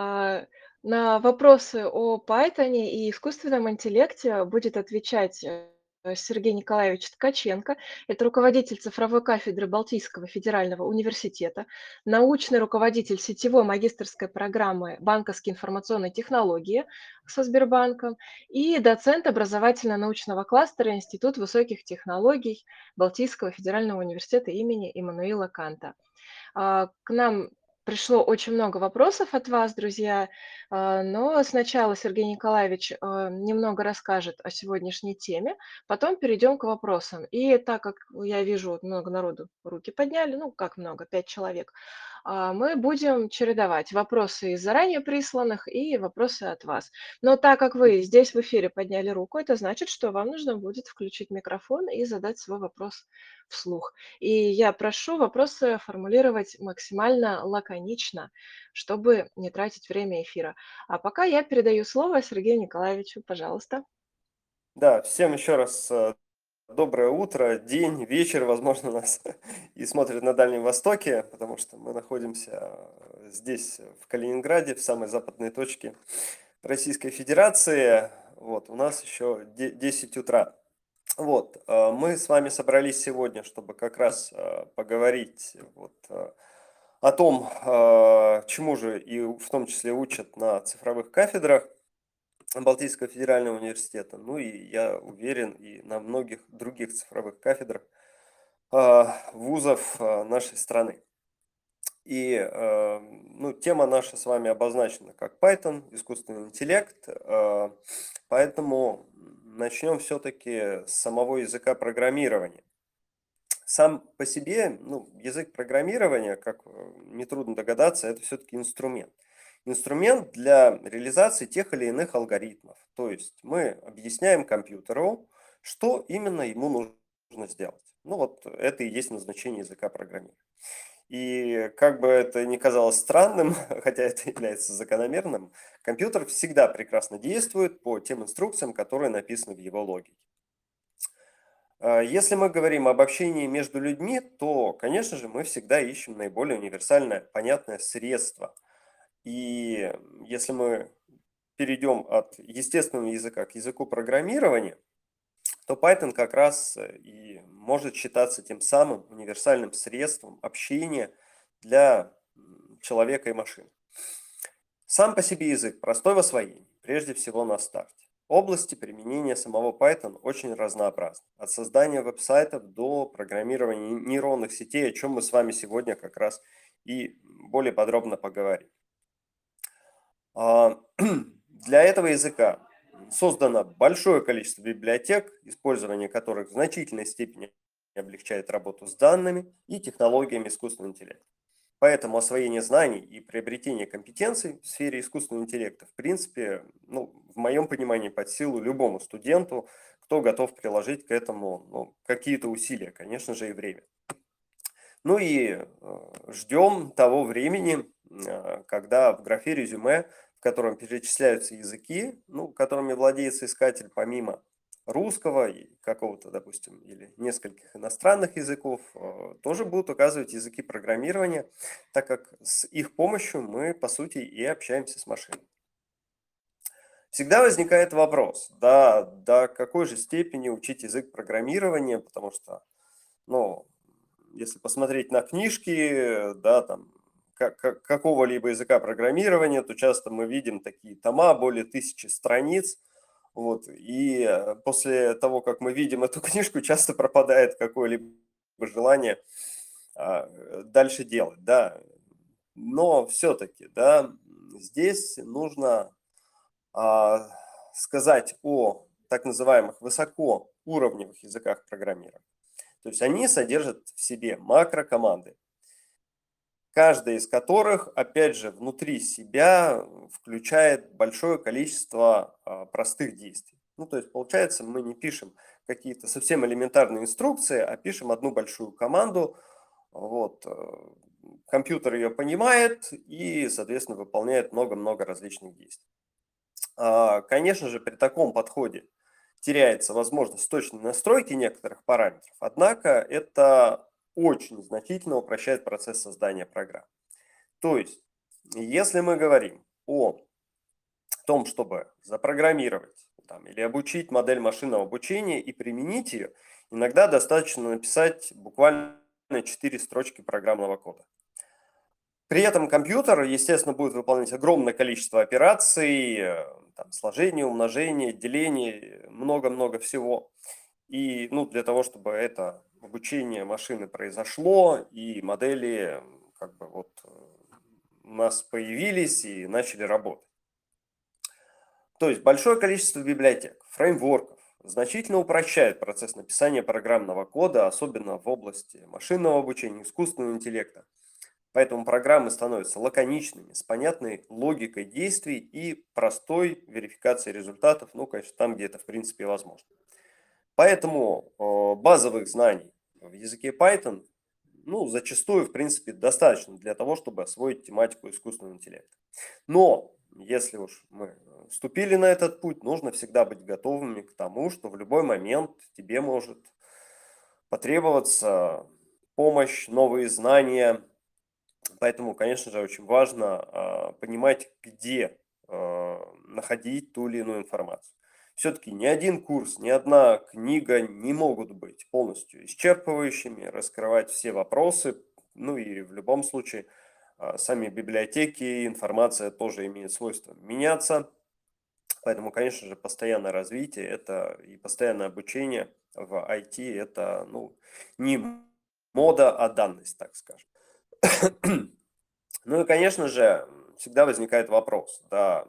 А, на вопросы о "Пайтоне" и искусственном интеллекте будет отвечать, э, Сергей Николаевич Ткаченко. Это руководитель цифровой кафедры Балтийского федерального университета, научный руководитель сетевой магистерской программы "Банковские информационные технологии" со Сбербанком и доцент образовательно-научного кластера Институт высоких технологий Балтийского федерального университета имени Иммануила Канта. А, к нам пришло очень много вопросов от вас, друзья, а, но сначала Сергей Николаевич, а, немного расскажет о сегодняшней теме, потом перейдем к вопросам. И так как я вижу, много народу руки подняли, ну, как много, 5 человек, мы будем чередовать вопросы из заранее присланных и вопросы от вас. Но так как вы здесь в эфире подняли руку, это значит, что вам нужно будет включить микрофон и задать свой вопрос вслух. И я прошу вопросы формулировать максимально лаконично, чтобы не тратить время эфира. А пока я передаю слово Сергею Николаевичу, пожалуйста. Да, всем еще раз э, доброе утро, день, вечер, возможно, нас и смотрят на Дальнем Востоке, потому что мы находимся э, здесь, в Калининграде, в самой западной точке Российской Федерации. Вот, у нас еще 10 утра. Вот, э, мы с вами собрались сегодня, чтобы как раз поговорить вот о том, чему же и в том числе учат на цифровых кафедрах. Балтийского федерального университета, ну и я уверен и на многих других цифровых кафедрах а, вузов а, нашей страны. И а, ну, тема наша с вами обозначена как Python, искусственный интеллект, поэтому начнем все-таки с самого языка программирования. Сам по себе ну, язык программирования, как э, нетрудно догадаться, это все-таки инструмент – инструмент для реализации тех или иных алгоритмов. То есть мы объясняем компьютеру, что именно ему нужно сделать. Ну вот это и есть назначение языка программирования. И как бы это ни казалось странным, хотя это является закономерным, компьютер всегда прекрасно действует по тем инструкциям, которые написаны в его логике. А, если мы говорим об общении между людьми, то, конечно же, мы всегда ищем наиболее универсальное, понятное средство – и если мы перейдем от естественного языка к языку программирования, то Python как раз э, и может считаться тем самым универсальным средством общения для человека и машины. Сам по себе язык простой в освоении, прежде всего на старте. Области применения самого Python очень разнообразны. От создания веб-сайтов до программирования нейронных сетей, о чем мы с вами сегодня как раз и более подробно поговорим. А, для этого языка создано большое количество библиотек, использование которых в значительной степени облегчает работу с данными и технологиями искусственного интеллекта. Поэтому освоение знаний и приобретение компетенций в сфере искусственного интеллекта, в принципе, ну, в моем понимании, под силу любому студенту, кто готов приложить к этому ну, какие-то усилия, конечно же, и время. Ну и э, ждем того времени, э, когда в графе резюме в котором перечисляются языки, ну, которыми владеет соискатель помимо русского и какого-то, допустим, или нескольких иностранных языков, э, тоже будут указывать языки программирования, так как с их помощью мы, по сути, и общаемся с машиной. Всегда возникает вопрос, да, до какой же степени учить язык программирования, потому что, ну, если посмотреть на книжки, да, там, какого-либо языка программирования, то часто мы видим такие тома, более тысячи страниц. Вот, и э, после того, как мы видим эту книжку, часто пропадает какое-либо желание а, дальше делать, да. Но все-таки, да, здесь нужно а, сказать о так называемых высокоуровневых языках программирования. То есть они содержат в себе макрокоманды, каждая из которых, опять же, внутри себя включает большое количество а, простых действий. Ну, то есть, получается, мы не пишем какие-то совсем элементарные инструкции, а пишем одну большую команду, вот, э, компьютер ее понимает и, соответственно, выполняет много-много различных действий. А, конечно же, при таком подходе теряется возможность точной настройки некоторых параметров, однако это очень значительно упрощает процесс создания программ. То есть, если мы говорим о том, чтобы запрограммировать там, или обучить модель машинного обучения и применить ее, иногда достаточно написать буквально 4 строчки программного кода. При этом компьютер, естественно, будет выполнять огромное количество операций, э, там, сложение, умножение, деление, много-много всего. И ну, для того, чтобы это обучение машины произошло, и модели как бы вот э, у нас появились и начали работать. То есть большое количество библиотек, фреймворков значительно упрощает процесс написания программного кода, особенно в области машинного обучения, искусственного интеллекта. Поэтому программы становятся лаконичными, с понятной логикой действий и простой верификацией результатов, ну, конечно, там, где это в принципе возможно. Поэтому э, базовых знаний в языке Python, ну, зачастую, в принципе, достаточно для того, чтобы освоить тематику искусственного интеллекта. Но если уж мы вступили на этот путь, нужно всегда быть готовыми к тому, что в любой момент тебе может потребоваться помощь, новые знания. Поэтому, конечно же, очень важно э, понимать, где э, находить ту или иную информацию. Все-таки ни один курс, ни одна книга не могут быть полностью исчерпывающими, раскрывать все вопросы. Ну и в любом случае – а, сами библиотеки, информация тоже имеет свойство меняться. Поэтому, конечно же, постоянное развитие это и постоянное обучение в IT это ну, не мода, а данность, так скажем. ну и, конечно же, всегда возникает вопрос, да,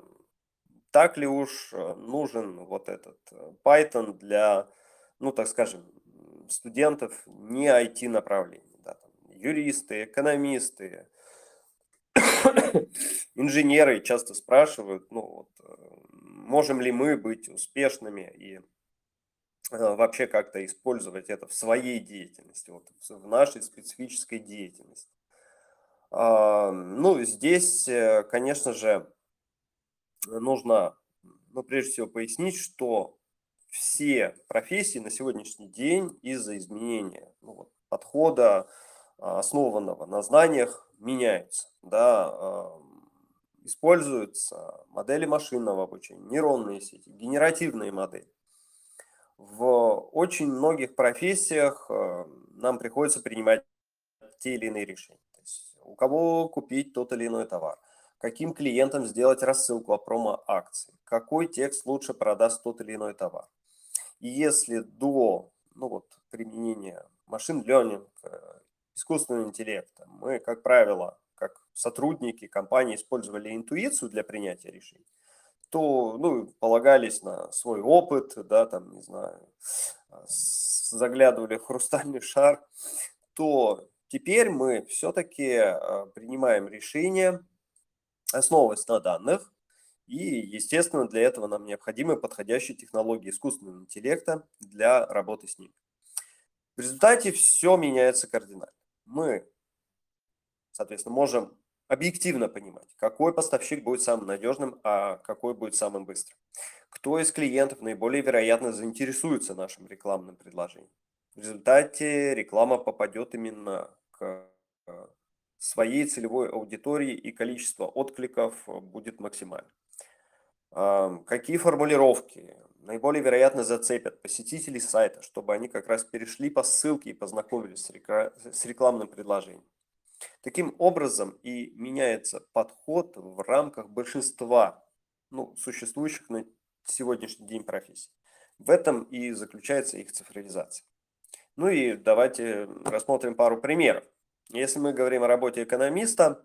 так ли уж э, нужен вот этот э, Python для, ну, так скажем, студентов не IT направлений, да, там, юристы, экономисты, инженеры часто спрашивают, ну вот, э, можем ли мы быть успешными и вообще как-то использовать это в своей деятельности, вот, в нашей специфической деятельности. А, ну, здесь, конечно же, нужно, ну, прежде всего пояснить, что все профессии на сегодняшний день из-за изменения ну, вот, подхода, основанного на знаниях, меняются, да, используются модели машинного обучения, нейронные сети, генеративные модели. В очень многих профессиях э, нам приходится принимать те или иные решения. То есть у кого купить тот или иной товар, каким клиентам сделать рассылку о промо-акции, какой текст лучше продаст тот или иной товар. И если до ну вот, применения машин learning, э, искусственного интеллекта. Мы, как правило, как сотрудники компании использовали интуицию для принятия решений, то ну, полагались на свой опыт, да, там, не знаю, заглядывали в хрустальный шар, то теперь мы все-таки а, принимаем решения, основываясь на данных, и, естественно, для этого нам необходимы подходящие технологии искусственного интеллекта для работы с ними. В результате все меняется кардинально мы, соответственно, можем объективно понимать, какой поставщик будет самым надежным, а какой будет самым быстрым. Кто из клиентов наиболее вероятно заинтересуется нашим рекламным предложением. В результате реклама попадет именно к э, своей целевой аудитории и количество откликов будет максимально. Какие формулировки наиболее вероятно зацепят посетителей сайта, чтобы они как раз перешли по ссылке и познакомились с рекламным предложением. Таким образом и меняется подход в рамках большинства ну, существующих на сегодняшний день профессий. В этом и заключается их цифровизация. Ну и давайте рассмотрим пару примеров. Если мы говорим о работе экономиста,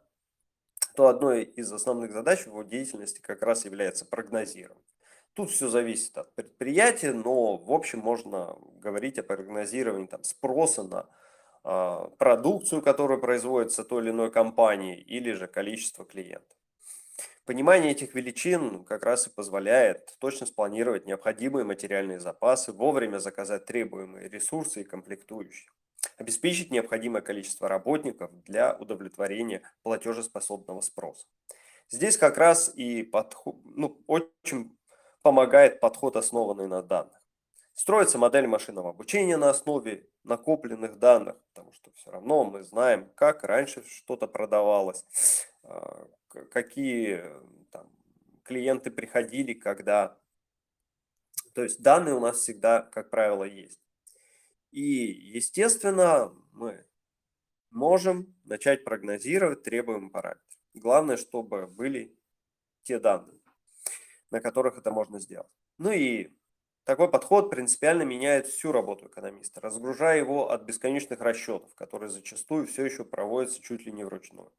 то одной из основных задач в его деятельности как раз является прогнозирование. Тут все зависит от предприятия, но в общем можно говорить о прогнозировании там, спроса на э, продукцию, которая производится той или иной компанией, или же количество клиентов. Понимание этих величин как раз и позволяет точно спланировать необходимые материальные запасы, вовремя заказать требуемые ресурсы и комплектующие, обеспечить необходимое количество работников для удовлетворения платежеспособного спроса. Здесь как раз и подход, ну, очень помогает подход, основанный на данных. Строится модель машинного обучения на основе накопленных данных, потому что все равно мы знаем, как раньше что-то продавалось, а, какие там, клиенты приходили, когда... То есть данные у нас всегда, как правило, есть. И, естественно, мы можем начать прогнозировать требуемый параметр. Главное, чтобы были те данные, на которых это можно сделать. Ну и такой подход принципиально меняет всю работу экономиста, разгружая его от бесконечных расчетов, которые зачастую все еще проводятся чуть ли не вручную.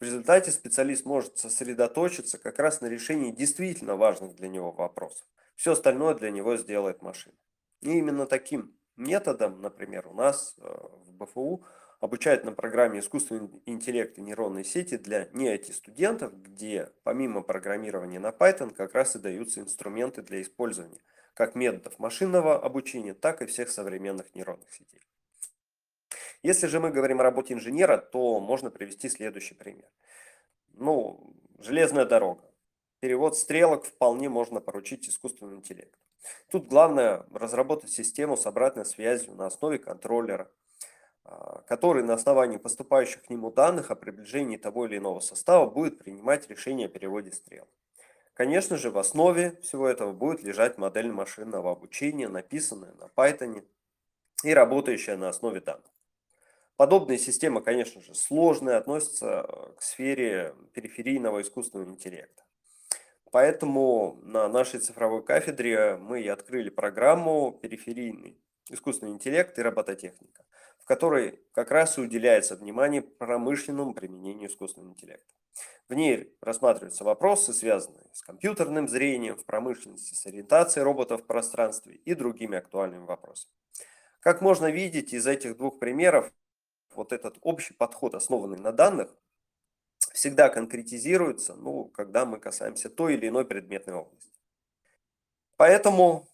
В результате специалист может сосредоточиться как раз на решении действительно важных для него вопросов. Все остальное для него сделает машина. И именно таким методом, например, у нас э, в БФУ обучают на программе искусственный интеллект и нейронные сети для не IT-студентов, где помимо программирования на Python как раз и даются инструменты для использования как методов машинного обучения, так и всех современных нейронных сетей. Если же мы говорим о работе инженера, то можно привести следующий пример. Ну, железная дорога. Перевод стрелок вполне можно поручить искусственному интеллекту. Тут главное разработать систему с обратной связью на основе контроллера, а, который на основании поступающих к нему данных о приближении того или иного состава будет принимать решение о переводе стрел. Конечно же, в основе всего этого будет лежать модель машинного обучения, написанная на Python и работающая на основе данных. Подобные системы, конечно же, сложные, относятся к сфере периферийного искусственного интеллекта. Поэтому на нашей цифровой кафедре мы и открыли программу «Периферийный искусственный интеллект и робототехника», в которой как раз и уделяется внимание промышленному применению искусственного интеллекта. В ней рассматриваются вопросы, связанные с компьютерным зрением в промышленности, с ориентацией роботов в пространстве и другими актуальными вопросами. Как можно видеть из этих двух примеров, вот этот общий подход, основанный на данных, всегда конкретизируется, ну, когда мы касаемся той или иной предметной области. Поэтому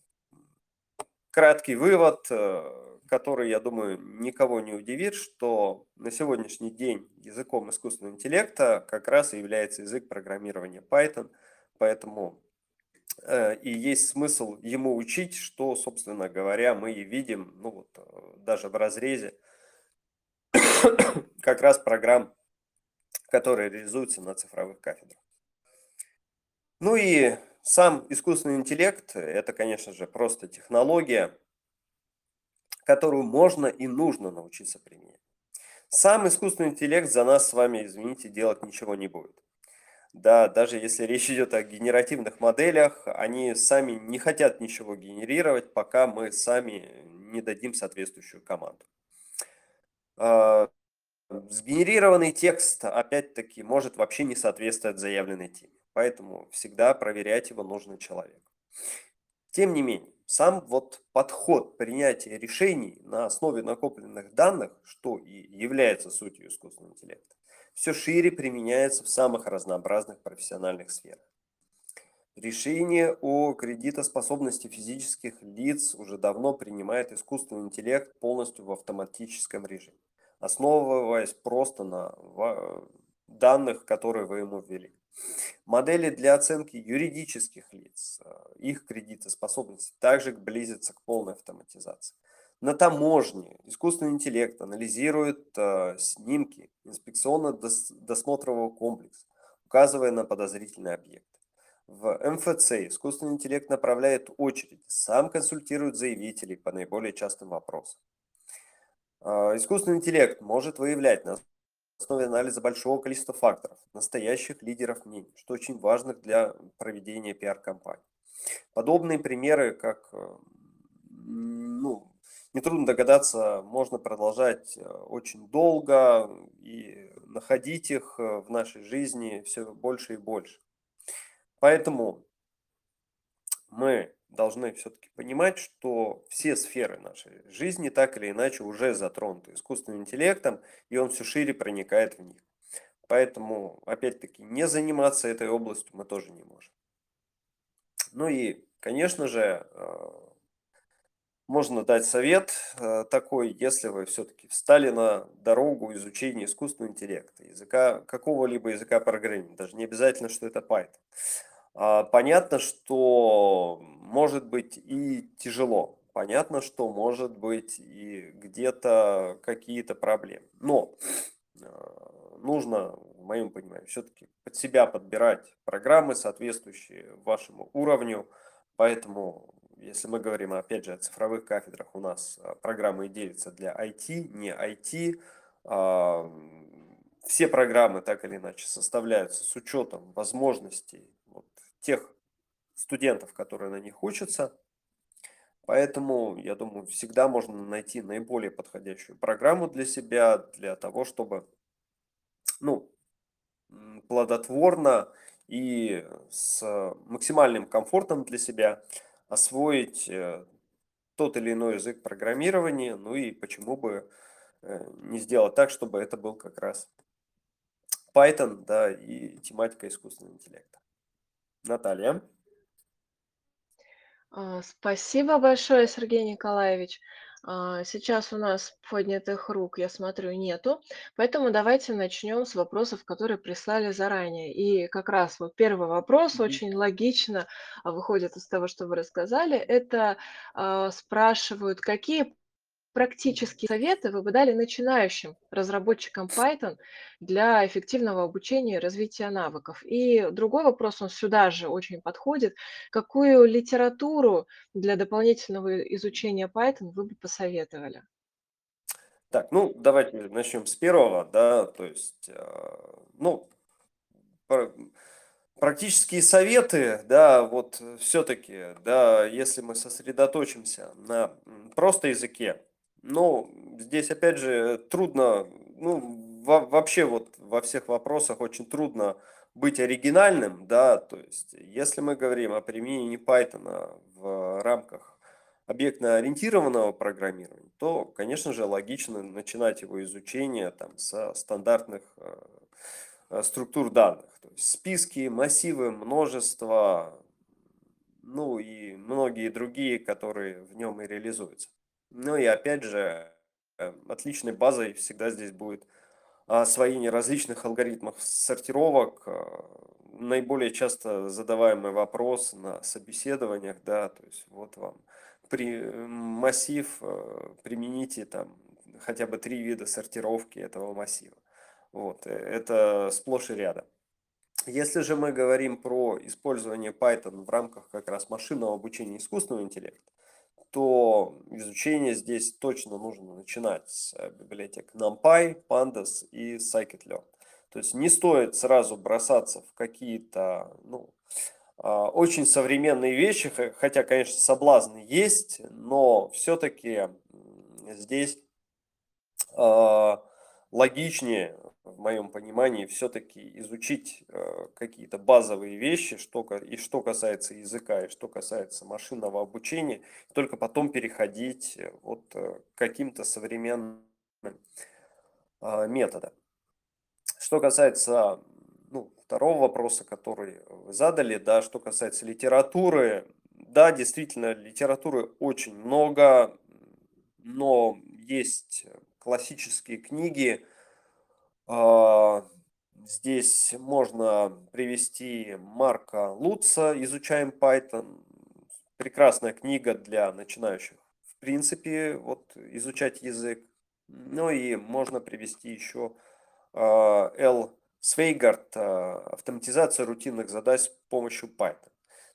краткий вывод, э, который, я думаю, никого не удивит, что на сегодняшний день языком искусственного интеллекта как раз и является язык программирования Python, поэтому э, и есть смысл ему учить, что, собственно говоря, мы и видим, ну вот э, даже в разрезе как раз программ которые реализуются на цифровых кафедрах. Ну и сам искусственный интеллект – это, конечно же, просто технология, которую можно и нужно научиться применять. Сам искусственный интеллект за нас с вами, извините, делать ничего не будет. Да, даже если речь идет о генеративных моделях, они сами не хотят ничего генерировать, пока мы сами не дадим соответствующую команду. А, Сгенерированный текст, опять-таки, может вообще не соответствовать заявленной теме, поэтому всегда проверять его нужно человеку. Тем не менее, сам вот подход принятия решений на основе накопленных данных, что и является сутью искусственного интеллекта, все шире применяется в самых разнообразных профессиональных сферах. Решение о кредитоспособности физических лиц уже давно принимает искусственный интеллект полностью в автоматическом режиме основываясь просто на данных, которые вы ему ввели. Модели для оценки юридических лиц, э, их кредитоспособности также близятся к полной автоматизации. На таможне искусственный интеллект анализирует э, снимки инспекционно-досмотрового комплекса, указывая на подозрительный объект. В МФЦ искусственный интеллект направляет очередь, сам консультирует заявителей по наиболее частым вопросам. А, искусственный интеллект может выявлять на основе анализа большого количества факторов, настоящих лидеров мнений, что очень важно для проведения пиар-компании. Подобные примеры, как, э, ну, нетрудно догадаться, можно продолжать э, очень долго и находить их э, в нашей жизни все больше и больше. Поэтому мы должны все-таки понимать, что все сферы нашей жизни так или иначе уже затронуты искусственным интеллектом, и он все шире проникает в них. Поэтому, опять-таки, не заниматься этой областью мы тоже не можем. Ну и, конечно же, э, можно дать совет э, такой, если вы все-таки встали на дорогу изучения искусственного интеллекта, языка, какого-либо языка программирования, даже не обязательно, что это Python. А, понятно, что может быть и тяжело. Понятно, что может быть и где-то какие-то проблемы. Но а, нужно в моем понимании, все-таки под себя подбирать программы, соответствующие вашему уровню. Поэтому, если мы говорим, опять же, о цифровых кафедрах, у нас а, программы делятся для IT, не IT. Все программы так или иначе составляются с учетом возможностей тех студентов, которые на них учатся. Поэтому, я думаю, всегда можно найти наиболее подходящую программу для себя, для того, чтобы ну, плодотворно и с максимальным комфортом для себя освоить э, тот или иной язык программирования, ну и почему бы э, не сделать так, чтобы это был как раз Python, да, и тематика искусственного интеллекта. Наталья. А, спасибо большое, Сергей Николаевич. А, сейчас у нас поднятых рук, я смотрю, нету, поэтому давайте начнем с вопросов, которые прислали заранее. И как раз вот первый вопрос Мгм. очень логично а, выходит из того, что вы рассказали. Это а, спрашивают, какие практические советы вы бы дали начинающим разработчикам Python для эффективного обучения и развития навыков? И другой вопрос, он сюда же очень подходит. Какую литературу для дополнительного изучения Python вы бы посоветовали? Так, ну давайте начнем с первого, да, то есть, а, ну, практические советы, да, вот все-таки, да, если мы сосредоточимся на просто языке, ну, здесь опять же трудно, ну, во- вообще вот во всех вопросах очень трудно быть оригинальным, да, то есть если мы говорим о применении Python в рамках объектно-ориентированного программирования, то, конечно же, логично начинать его изучение там, со стандартных э, структур данных. То есть списки, массивы, множество, ну и многие другие, которые в нем и реализуются. Ну и опять же, э, отличной базой всегда здесь будет освоение различных алгоритмов сортировок, э, наиболее часто задаваемый вопрос на собеседованиях, да, то есть вот вам при, массив, э, примените там хотя бы три вида сортировки этого массива. Вот, э, это сплошь и рядом. Если же мы говорим про использование Python в рамках как раз машинного обучения искусственного интеллекта, то изучение здесь точно нужно начинать с э, библиотек NumPy, Pandas и Scikit-learn. То есть не стоит сразу бросаться в какие-то ну, а, очень современные вещи, хотя, конечно, соблазны есть, но все-таки здесь а, логичнее в моем понимании, все-таки изучить э, какие-то базовые вещи, что, и что касается языка, и что касается машинного обучения, только потом переходить э, вот э, к каким-то современным э, методам. Что касается ну, второго вопроса, который вы задали, да, что касается литературы, да, действительно, литературы очень много, но есть классические книги, а, здесь можно привести Марка Луца «Изучаем Python». Прекрасная книга для начинающих. В принципе, вот изучать язык. Ну и можно привести еще Эл Свейгард «Автоматизация рутинных задач с помощью Python».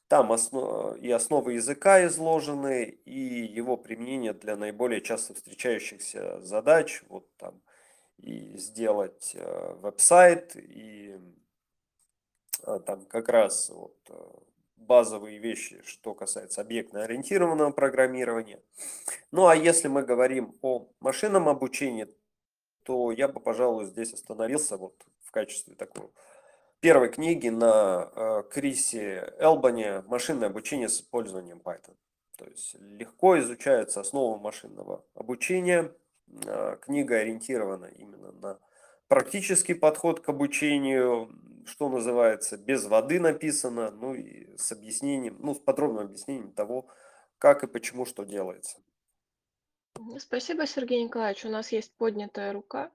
Там основ... и основы языка изложены, и его применение для наиболее часто встречающихся задач. Вот там и сделать э, веб-сайт, и э, там как раз вот э, базовые вещи, что касается объектно-ориентированного программирования. Ну а если мы говорим о машинном обучении, то я бы, пожалуй, здесь остановился вот в качестве такой первой книги на Крисе Элбане «Машинное обучение с использованием Python». То есть легко изучаются основы машинного обучения, книга ориентирована именно на практический подход к обучению, что называется, без воды написано, ну и с объяснением, ну, с подробным объяснением того, как и почему что делается. Спасибо, Сергей Николаевич. У нас есть поднятая рука.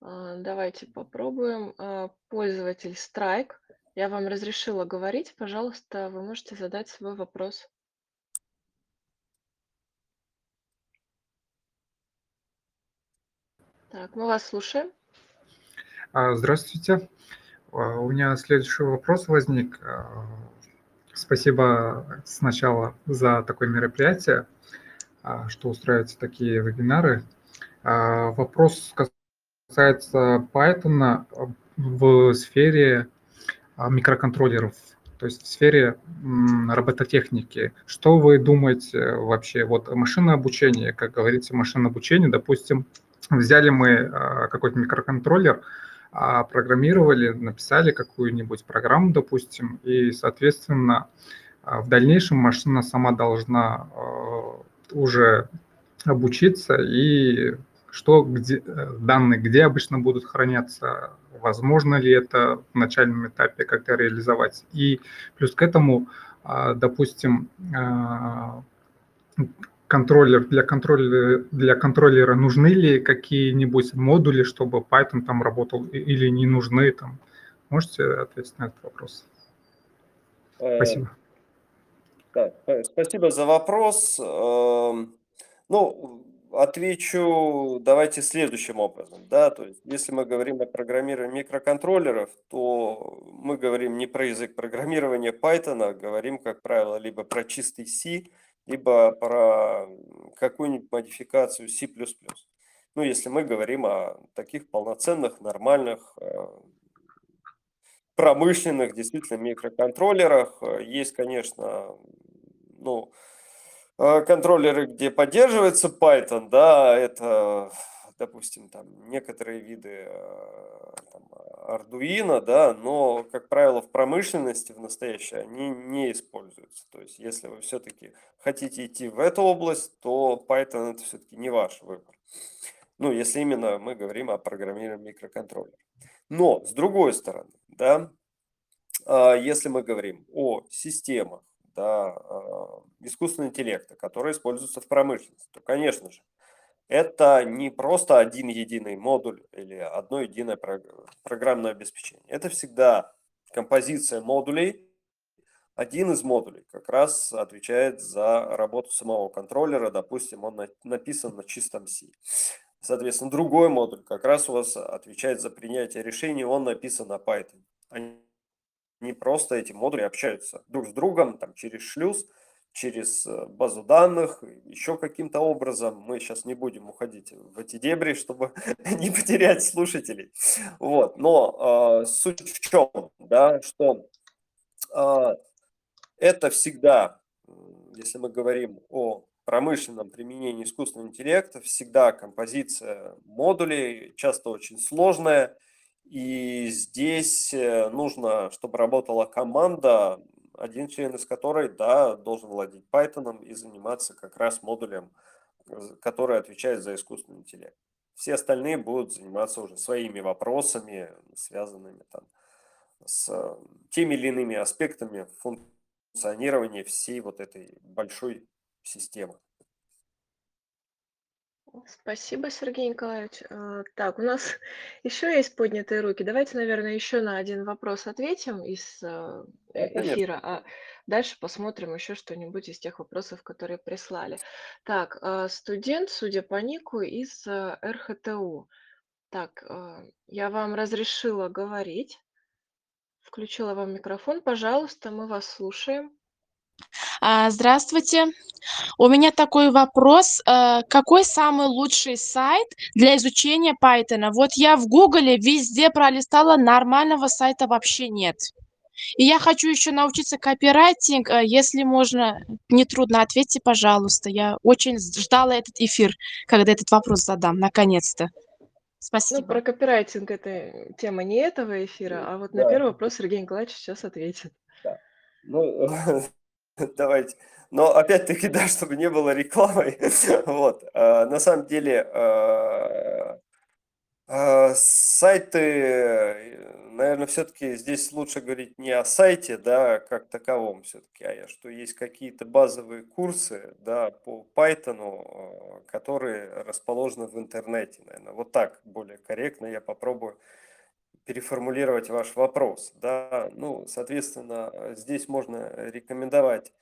А, давайте попробуем. А, пользователь Strike. Я вам разрешила говорить. Пожалуйста, вы можете задать свой вопрос. Так, мы вас слушаем. А, здравствуйте. А, у меня следующий вопрос возник. А, спасибо сначала за такое мероприятие, что устраиваются такие вебинары. Вопрос касается Python в сфере микроконтроллеров, то есть в сфере робототехники. Что вы думаете вообще? Вот машинное обучение, как говорится, машинное обучение, допустим, взяли мы какой-то микроконтроллер, а, программировали, написали какую-нибудь программу, допустим, и, соответственно, а, в дальнейшем машина сама должна а, уже обучиться и что где, данные где обычно будут храняться, возможно ли это в начальном этапе как-то реализовать. И плюс к этому, допустим, контроллер для контроллера, для контроллера нужны ли какие-нибудь модули, чтобы Python там работал или не нужны там? Можете ответить на этот вопрос? Э, спасибо. Да, спасибо за вопрос. Эм, ну, отвечу, давайте следующим образом. Да? То есть, если мы говорим о программировании микроконтроллеров, то мы говорим не про язык программирования Python, а говорим, как правило, либо про чистый C, либо про какую-нибудь модификацию C++. Ну, если мы говорим о таких полноценных, нормальных, э, промышленных, действительно, микроконтроллерах. Э, есть, конечно, ну, э, контроллеры, где поддерживается Python, да, это допустим, там некоторые виды э, там, Arduino, да, но, как правило, в промышленности в настоящей они не используются. То есть, если вы все-таки хотите идти в эту область, то Python это все-таки не ваш выбор. Ну, если именно мы говорим о программировании микроконтроллера. Но, с другой стороны, да, а, если мы говорим о системах, да, а, искусственного интеллекта, которые используются в промышленности, то, конечно же, это не просто один единый модуль или одно единое программное обеспечение. Это всегда композиция модулей. Один из модулей как раз отвечает за работу самого контроллера. Допустим, он написан на чистом C. Соответственно, другой модуль как раз у вас отвечает за принятие решений, он написан на Python. Они просто эти модули общаются друг с другом там, через шлюз, через э, базу данных, еще каким-то образом. Мы сейчас не будем уходить в эти дебри, чтобы не потерять слушателей. Вот. Но э, суть в чем, да, что э, это всегда, если мы говорим о промышленном применении искусственного интеллекта, всегда композиция модулей, часто очень сложная, и здесь э, нужно, чтобы работала команда, один член из которой, да, должен владеть Python и заниматься как раз модулем, который отвечает за искусственный интеллект. Все остальные будут заниматься уже своими вопросами, связанными там с теми или иными аспектами функционирования всей вот этой большой системы. Спасибо, Сергей Николаевич. А, так, у нас еще есть поднятые руки. Давайте, наверное, еще на один вопрос ответим из а, э, эфира, а дальше посмотрим еще что-нибудь из тех вопросов, которые прислали. Так, студент, судя по нику, из РХТУ. Так, я вам разрешила говорить. Включила вам микрофон. Пожалуйста, мы вас слушаем. Здравствуйте. У меня такой вопрос. Э, какой самый лучший сайт для изучения Python? Вот я в Гугле везде пролистала, нормального сайта вообще нет. И я хочу еще научиться копирайтинг. Э, если можно, не трудно, ответьте, пожалуйста. Я очень ждала этот эфир, когда этот вопрос задам, наконец-то. Ну, Спасибо. Ну, про копирайтинг это тема не этого эфира, а вот на первый вопрос Сергей Николаевич сейчас ответит. Да. Ну, давайте. Но опять-таки, да, чтобы не было рекламой. вот. А, на самом деле, а, а, сайты, наверное, все-таки здесь лучше говорить не о сайте, да, как таковом все-таки, а что есть какие-то базовые курсы, да, по Python, которые расположены в интернете, наверное. Вот так более корректно я попробую переформулировать ваш вопрос, да. Ну, соответственно, здесь можно рекомендовать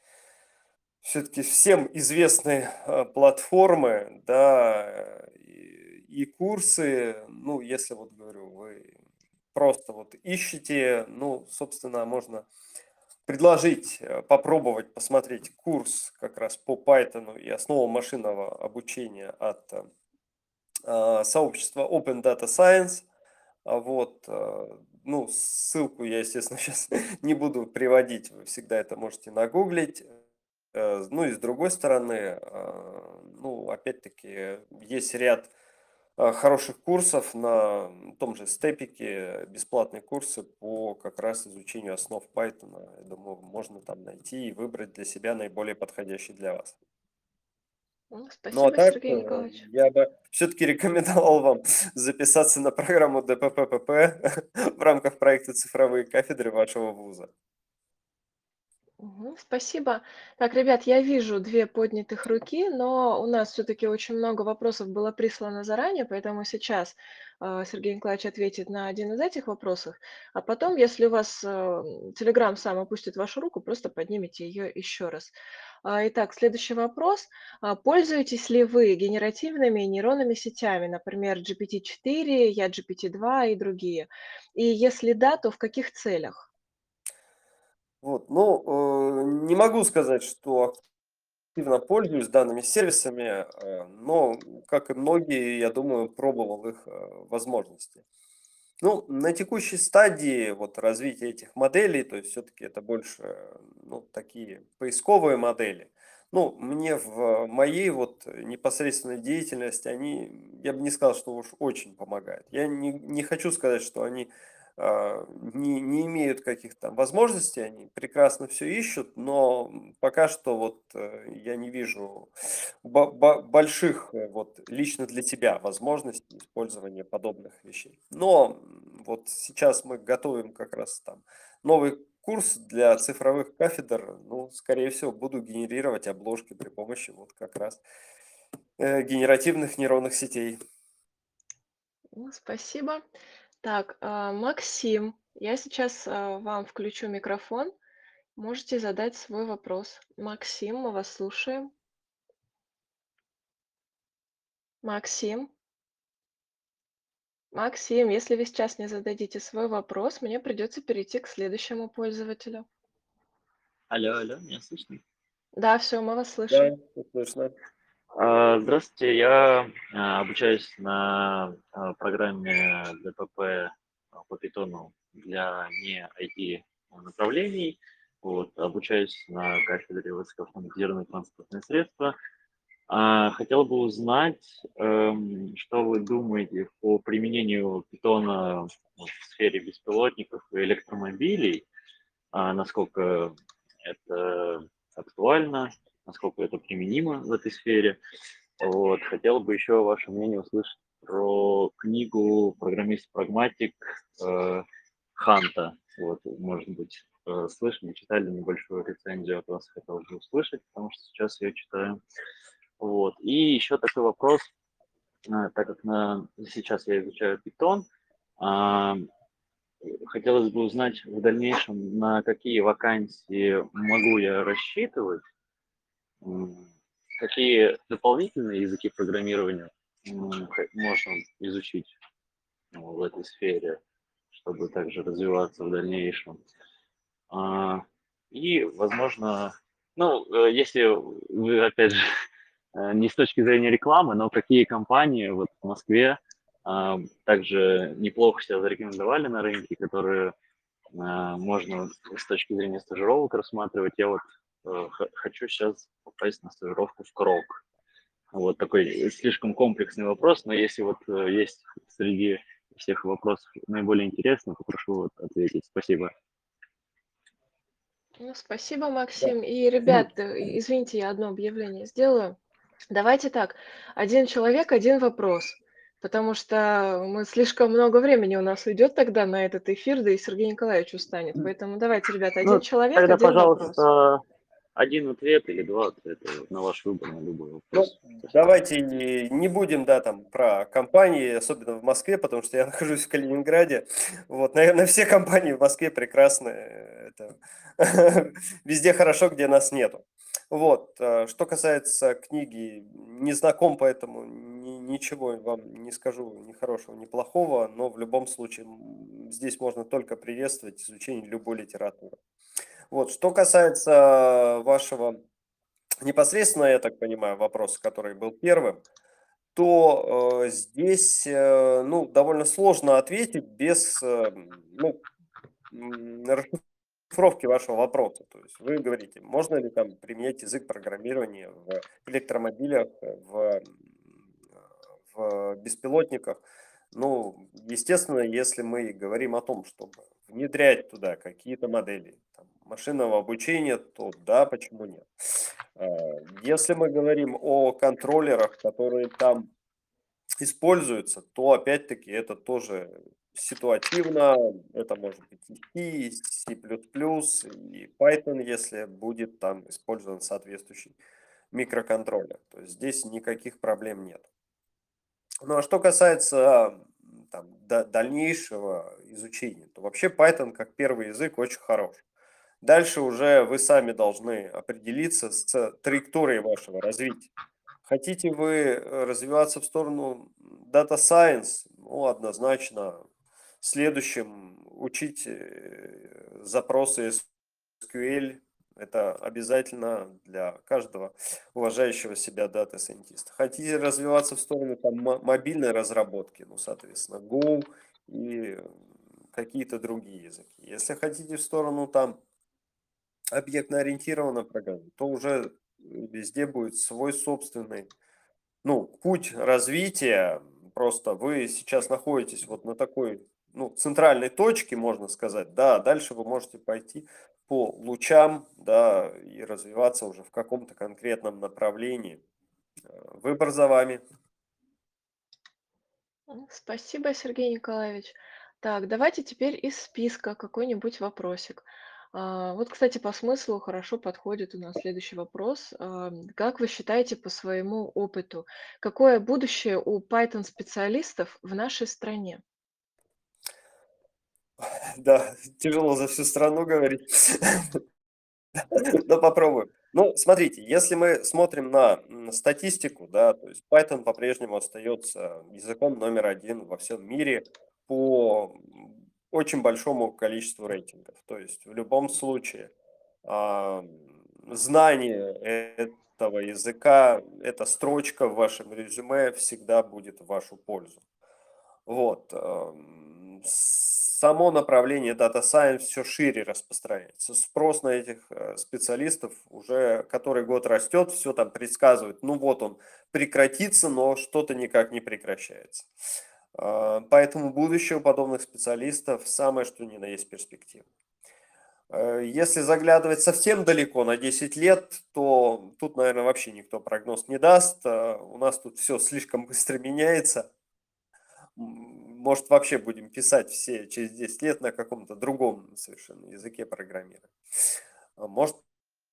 все-таки всем известные э, платформы, да, и, и курсы, ну, если вот говорю, вы просто вот ищете, ну, собственно, можно предложить э, попробовать посмотреть курс как раз по Python и основам машинного обучения от э, а, сообщества Open Data Science. А вот, э, ну, ссылку я, естественно, сейчас не буду приводить, вы всегда это можете нагуглить. Ну и с другой стороны, ну, опять-таки, есть ряд а, хороших курсов на том же степике, бесплатные курсы по как раз изучению основ Python. Я думаю, можно там найти и выбрать для себя наиболее подходящий для вас. Ну, Ну а спасибо, так, Сергей э, Николаевич. я бы все-таки рекомендовал вам записаться на программу ДПППП в рамках проекта «Цифровые кафедры» вашего вуза. Спасибо. Так, ребят, я вижу две поднятых руки, но у нас все-таки очень много вопросов было прислано заранее, поэтому сейчас а, Сергей Николаевич ответит на один из этих вопросов, а потом, если у вас Telegram сам опустит вашу руку, просто поднимите ее еще раз. А, Итак, следующий вопрос. А, Пользуетесь ли вы генеративными нейронными сетями, например, GPT-4, GPT-2 и другие? И если да, то в каких целях? Вот, ну, э, не могу сказать, что активно пользуюсь данными сервисами, э, но, как и многие, я думаю, пробовал их э, возможности. Ну, на текущей стадии вот развития этих моделей, то есть все-таки это больше, ну, такие поисковые модели. Ну, мне в моей вот непосредственной деятельности они, я бы не сказал, что уж очень помогают. Я не, не хочу сказать, что они не, не имеют каких-то возможностей, они прекрасно все ищут, но пока что вот э, я не вижу больших э, вот лично для тебя возможностей использования подобных вещей. Но вот сейчас мы готовим как раз там новый курс для цифровых кафедр, ну, скорее всего, буду генерировать обложки при помощи вот как раз э, генеративных нейронных сетей. Спасибо. Так, а, Максим, я сейчас а, вам включу микрофон. Можете задать свой вопрос. Максим, мы вас слушаем. Максим. Максим, если вы сейчас не зададите свой вопрос, мне придется перейти к следующему пользователю. Алло, алло, меня слышно? Да, все, мы вас Да, слышим. слышно. А, Здравствуйте, я а, обучаюсь на а, программе ДПП по питону для не IT направлений. Вот, обучаюсь на кафедре высокоавтоматизированные транспортные средства. Хотел бы узнать, эм, что вы думаете по применению питона в сфере беспилотников и электромобилей, насколько это актуально, насколько это применимо в этой сфере. Вот. Хотел бы еще ваше мнение услышать про книгу «Программист-прагматик» э, Ханта. Вот, может быть, э, слышали, читали небольшую рецензию от вас, хотел бы услышать, потому что сейчас я читаю. Вот. И еще такой вопрос, э, так как на, сейчас я изучаю Python, э, хотелось бы узнать в дальнейшем, на какие вакансии могу я рассчитывать, какие дополнительные языки программирования можно изучить в этой сфере, чтобы также развиваться в дальнейшем. А, и, возможно, ну, э, если вы, опять же, э, не с точки зрения рекламы, но какие компании вот в Москве а, также неплохо себя зарекомендовали на рынке, которые а, можно с точки зрения стажировок рассматривать. Я вот Э, хочу сейчас попасть на стажировку в Крок. Вот такой слишком комплексный вопрос, но если вот э, есть среди всех вопросов наиболее интересный, попрошу вот ответить. Спасибо. Ну, спасибо, Максим. И, ребят, э, извините, я одно объявление сделаю. Давайте так, один человек, один вопрос, потому что мы слишком много времени у нас уйдет тогда на этот эфир, да и Сергей Николаевич устанет. Поэтому давайте, ребята, один Ну, человек, Тогда, один пожалуйста, вопрос. Один ответ или два ответа на ваш выбор, на любой Ну, вопрос. давайте не, будем, да, там, про компании, особенно в Москве, потому что я нахожусь в Калининграде. Вот, наверное, все компании в Москве прекрасны. Это везде хорошо, где нас нету. Вот. э, Что касается книги, не знаком, поэтому ни- ничего вам не скажу ни хорошего, ни плохого, но в любом случае здесь можно только приветствовать изучение любой литературы. Вот. Что касается вашего непосредственно, я так понимаю, вопроса, который был первым, то э, здесь э, ну, довольно сложно ответить без э, ну, расшифровки вашего вопроса. То есть вы говорите, можно ли там применять язык программирования в электромобилях, в, в беспилотниках. Ну, естественно, если мы говорим о том, чтобы внедрять туда какие-то модели там, машинного обучения, то да, почему нет. А, Если мы говорим о контроллерах, которые там используются, то опять-таки это тоже ситуативно, это может быть и C, и Python, если будет там использован соответствующий микроконтроллер. То есть здесь никаких проблем нет. Ну а что касается там, да- дальнейшего изучения, то вообще Python как первый язык очень хорош. Дальше уже вы сами должны определиться с траекторией вашего развития. Хотите вы э, развиваться в сторону Data Science? Ну, однозначно. Следующим учить э, запросы SQL. Это обязательно для каждого уважающего себя дата-сайентиста. Хотите развиваться в сторону там, мо- мобильной разработки? Ну, соответственно, Go и какие-то другие языки. Если хотите в сторону там объектно-ориентированной программы, то уже везде будет свой собственный ну, путь развития. Просто вы сейчас находитесь вот на такой ну, центральной точке, можно сказать, да, дальше вы можете пойти по лучам, да, и развиваться уже в каком-то конкретном направлении. Выбор за вами. Спасибо, Сергей Николаевич. Так, давайте теперь из списка какой-нибудь вопросик. А, Вот, кстати, по смыслу хорошо подходит у нас следующий вопрос. А, Как вы считаете по своему опыту, какое будущее у Python-специалистов в нашей стране? Да, тяжело за всю страну говорить. Но попробуем. Ну, смотрите, если мы смотрим на статистику, да, то есть Python по-прежнему остается языком номер один во всем мире по очень большому количеству рейтингов. То есть в любом случае а, знание этого языка, эта строчка в вашем резюме всегда будет в вашу пользу. Вот. эм, Само направление Data Science все шире распространяется. Спрос на этих э, специалистов уже который год растет, все там предсказывает. Ну вот он прекратится, но что-то никак не прекращается. Э, Поэтому будущее у подобных специалистов самое что ни на есть перспектива. Э, Если заглядывать совсем далеко, на 10 лет, то тут, наверное, вообще никто прогноз не даст. Э, У нас тут все слишком быстро меняется. Может, вообще будем писать все через 10 лет на каком-то другом совершенно языке программирования. А Может,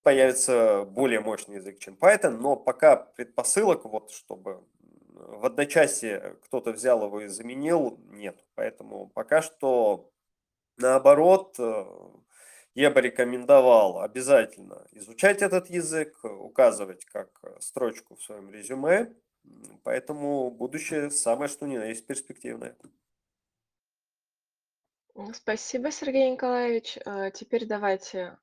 появится более мощный язык, чем Python, но пока предпосылок, вот, чтобы в одночасье кто-то взял его и заменил, нет. Поэтому пока что наоборот, э, я бы рекомендовал обязательно изучать этот язык, э, указывать как э, строчку в своем резюме. Поэтому будущее самое что ни на есть перспективное. Спасибо, Сергей Николаевич. А, Теперь давайте.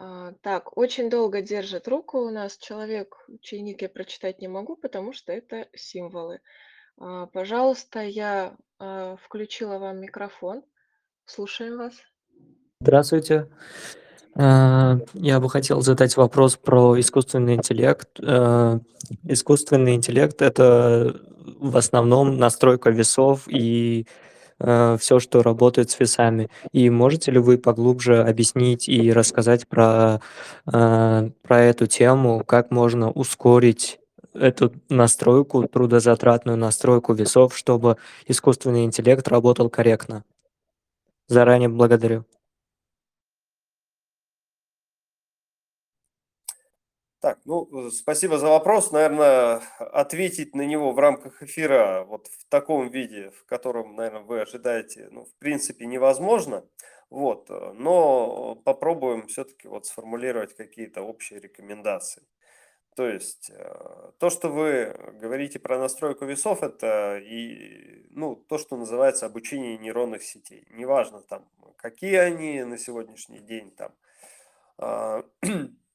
А, Так, очень долго держит руку у нас человек, чей ник я прочитать не могу, потому что это символы. А, Пожалуйста, я а, включила вам микрофон. Слушаем вас. Здравствуйте. Я бы хотел задать вопрос про искусственный интеллект. Искусственный интеллект– это в основном настройка весов и все, что работает с весами. И можете ли вы поглубже объяснить и рассказать про, э, про эту тему, как можно ускорить эту настройку, трудозатратную настройку весов, чтобы искусственный интеллект работал корректно? Заранее благодарю. Так, ну, э, спасибо за вопрос. Наверное, ответить на него в рамках эфира вот в таком виде, в котором, наверное, вы ожидаете, ну, в принципе, невозможно. Вот, э, но попробуем все-таки вот сформулировать какие-то общие рекомендации. То есть э, то, что вы говорите про настройку весов, это и, ну, то, что называется обучение нейронных сетей. Неважно там, какие они на сегодняшний день там, а,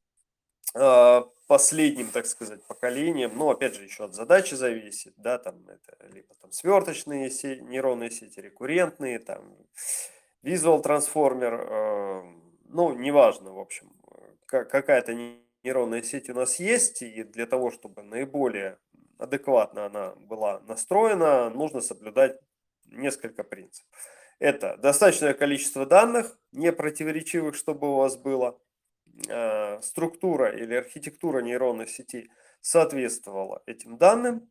последним, так сказать, поколением, но опять же еще от задачи зависит, да, там это либо там сверточные сети, нейронные сети, рекуррентные, там Visual Transformer, э, ну, неважно, в общем, какая-то нейронная сеть у нас есть, и для того, чтобы наиболее адекватно она была настроена, нужно соблюдать несколько принципов. Это достаточное количество данных, не противоречивых, чтобы у вас было, э, структура или архитектура нейронной сети соответствовала этим данным,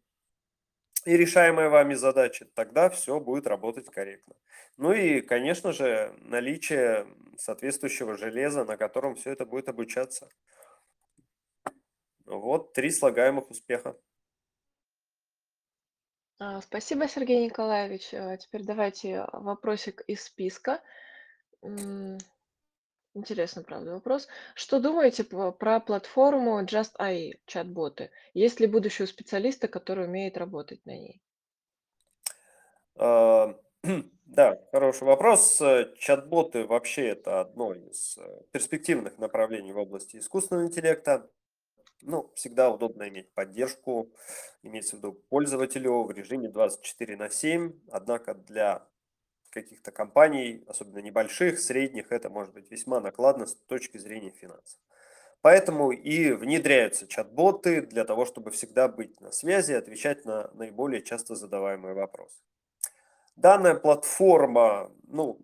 и решаемая вами задача, тогда все будет работать корректно. Ну и, конечно же, наличие соответствующего железа, на котором все это будет обучаться. Вот три слагаемых успеха. А, Спасибо, Сергей Николаевич. А Теперь давайте вопросик из списка. М, Интересно, правда, вопрос. Что думаете про платформу Just AI, чат-боты? Есть ли будущее у специалиста, который умеет работать на ней? А, Да, хороший вопрос. Э, Чат-боты вообще это одно из э, перспективных направлений в области искусственного интеллекта. Ну, всегда удобно иметь поддержку, имеется в виду пользователю в режиме 24 на 7. Однако для каких-то компаний, особенно небольших, средних, это может быть весьма накладно с точки зрения финансов. Поэтому и внедряются чат-боты для того, чтобы всегда быть на связи и отвечать на наиболее часто задаваемые вопросы. Данная платформа ну,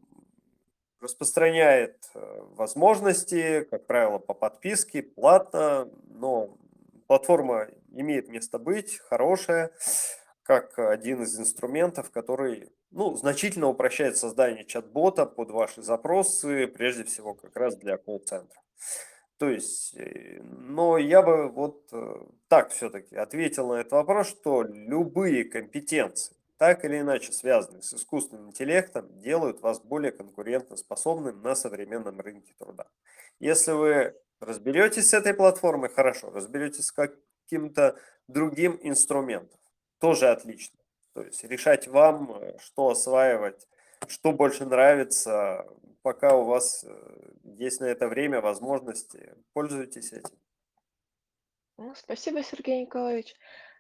распространяет э, возможности, как правило, по подписке, платно, но платформа имеет место быть, хорошая, как один из инструментов, который ну, значительно упрощает создание чат-бота под ваши запросы, прежде всего как раз для колл-центра. То есть, э, но я бы вот э, так все-таки ответил на этот вопрос, что любые компетенции, так или иначе связанные с искусственным интеллектом, делают вас более конкурентоспособным на современном рынке труда. Если вы разберетесь с этой платформой, хорошо, разберетесь с каким-то другим инструментом, тоже отлично. То есть решать вам, э, что осваивать, что больше нравится, пока у вас э, есть на это время, возможности, пользуйтесь этим. Ну, Спасибо, Сергей Николаевич.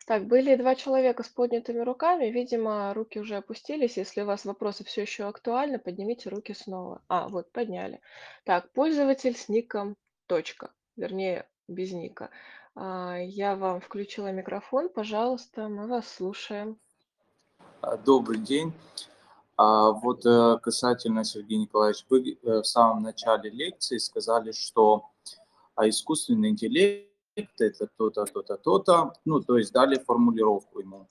Так, были два человека с поднятыми руками. Видимо, руки уже опустились. Если у вас вопросы все еще актуальны, поднимите руки снова. А, вот, подняли. Так, пользователь с ником точка, вернее, без ника. А, Я вам включила микрофон, пожалуйста, мы вас слушаем. А, Добрый день. А Вот э, касательно, Сергей Николаевич, вы э, в самом начале лекции сказали, что искусственный интеллект это то-то, то-то, то-то, ну, то есть дали формулировку ему.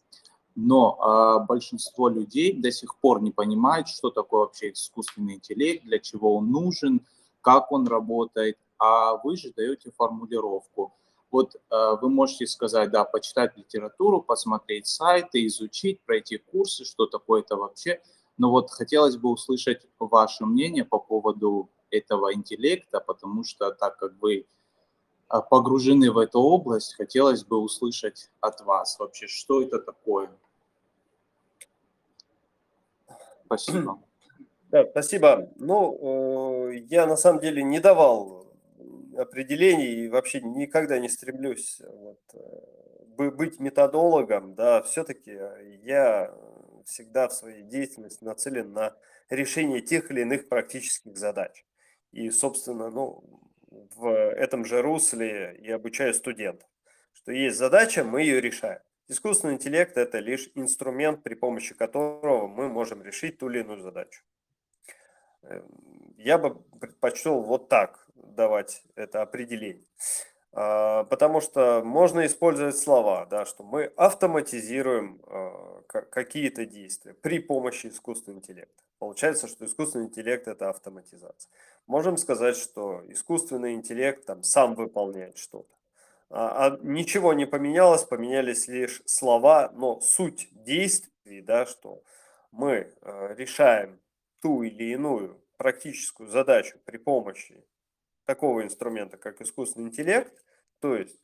Но большинство людей до сих пор не понимают, что такое вообще искусственный интеллект, для чего он нужен, как он работает, а вы же даете формулировку. Вот э, вы можете сказать, да, почитать литературу, посмотреть сайты, изучить, пройти курсы, что такое это вообще. Но вот хотелось бы услышать ваше мнение по поводу этого интеллекта, потому что так как вы а, погружены в эту область, хотелось бы услышать от вас вообще, что это такое. Спасибо. Да, спасибо. Ну, э, я на самом деле не давал определений и вообще никогда не стремлюсь вот, э, бы- быть методологом, да, все-таки я всегда в своей деятельности нацелен на решение тех или иных практических задач. И, собственно, ну, в этом же русле и обучаю студентов, что есть задача, мы ее решаем. Искусственный интеллект– это лишь инструмент, при помощи которого мы можем решить ту или иную задачу. Эм, Я бы предпочел вот так давать это определение. А, Потому что можно использовать слова, да, что мы автоматизируем а, ка- какие-то действия при помощи искусственного интеллекта. Получается, что искусственный интеллект– это автоматизация. Можем сказать, что искусственный интеллект там сам выполняет что-то. А, а ничего не поменялось, поменялись лишь слова, но суть действий, да, что мы э, решаем ту или иную практическую задачу при помощи такого инструмента, как искусственный интеллект, то есть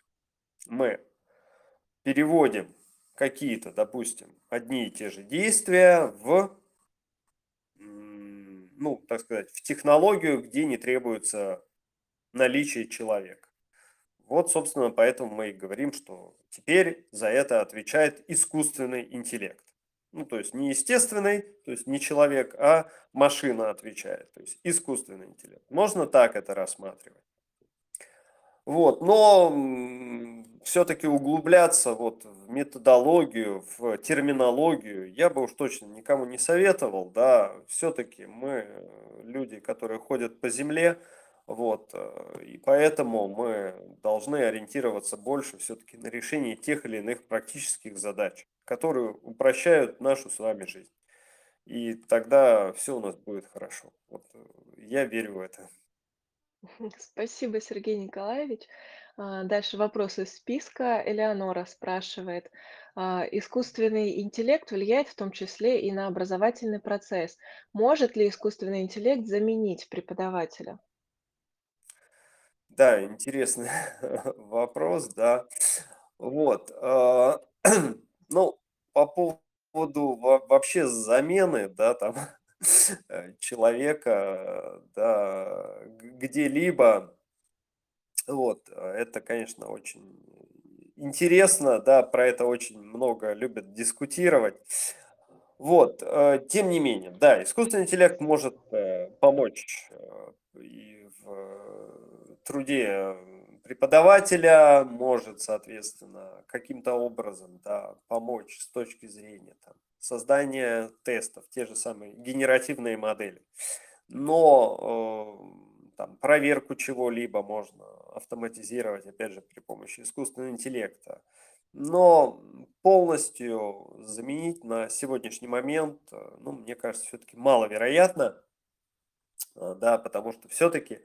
мы переводим какие-то, допустим, одни и те же действия в, ну, так сказать, в технологию, где не требуется наличие человека. Вот, собственно, поэтому мы и говорим, что теперь за это отвечает искусственный интеллект. Ну, то есть не естественный, то есть не человек, а машина отвечает, то есть искусственный интеллект. Можно так это рассматривать. Вот, но все-таки углубляться вот в методологию, в терминологию я бы уж точно никому не советовал, да, все-таки мы э, люди, которые ходят по земле, вот, э, и поэтому мы должны ориентироваться больше все-таки на решение тех или иных практических задач, которые упрощают нашу с вами жизнь. И тогда все у нас будет хорошо. Вот э, я верю в это. Спасибо, Сергей Николаевич. А, Дальше вопрос из списка. Элеонора спрашивает. а, Искусственный интеллект влияет в том числе и на образовательный процесс. Может ли искусственный интеллект заменить преподавателя? Да, интересный вопрос, да. Вот. Ну, по поводу во- вообще замены, да, там, э, человека, да, г- где-либо, вот, э, это, конечно, очень интересно, да, про это очень много любят дискутировать. Вот, э, тем не менее, да, искусственный интеллект может э, помочь э, и в э, труде э, преподавателя, может, соответственно, каким-то образом, да, помочь с точки зрения там, создания тестов, те же самые генеративные модели. Но э, там, проверку чего-либо можно автоматизировать, опять же, при помощи искусственного интеллекта. Но полностью заменить на сегодняшний момент, э, ну, мне кажется, все-таки маловероятно, э, да, потому что все-таки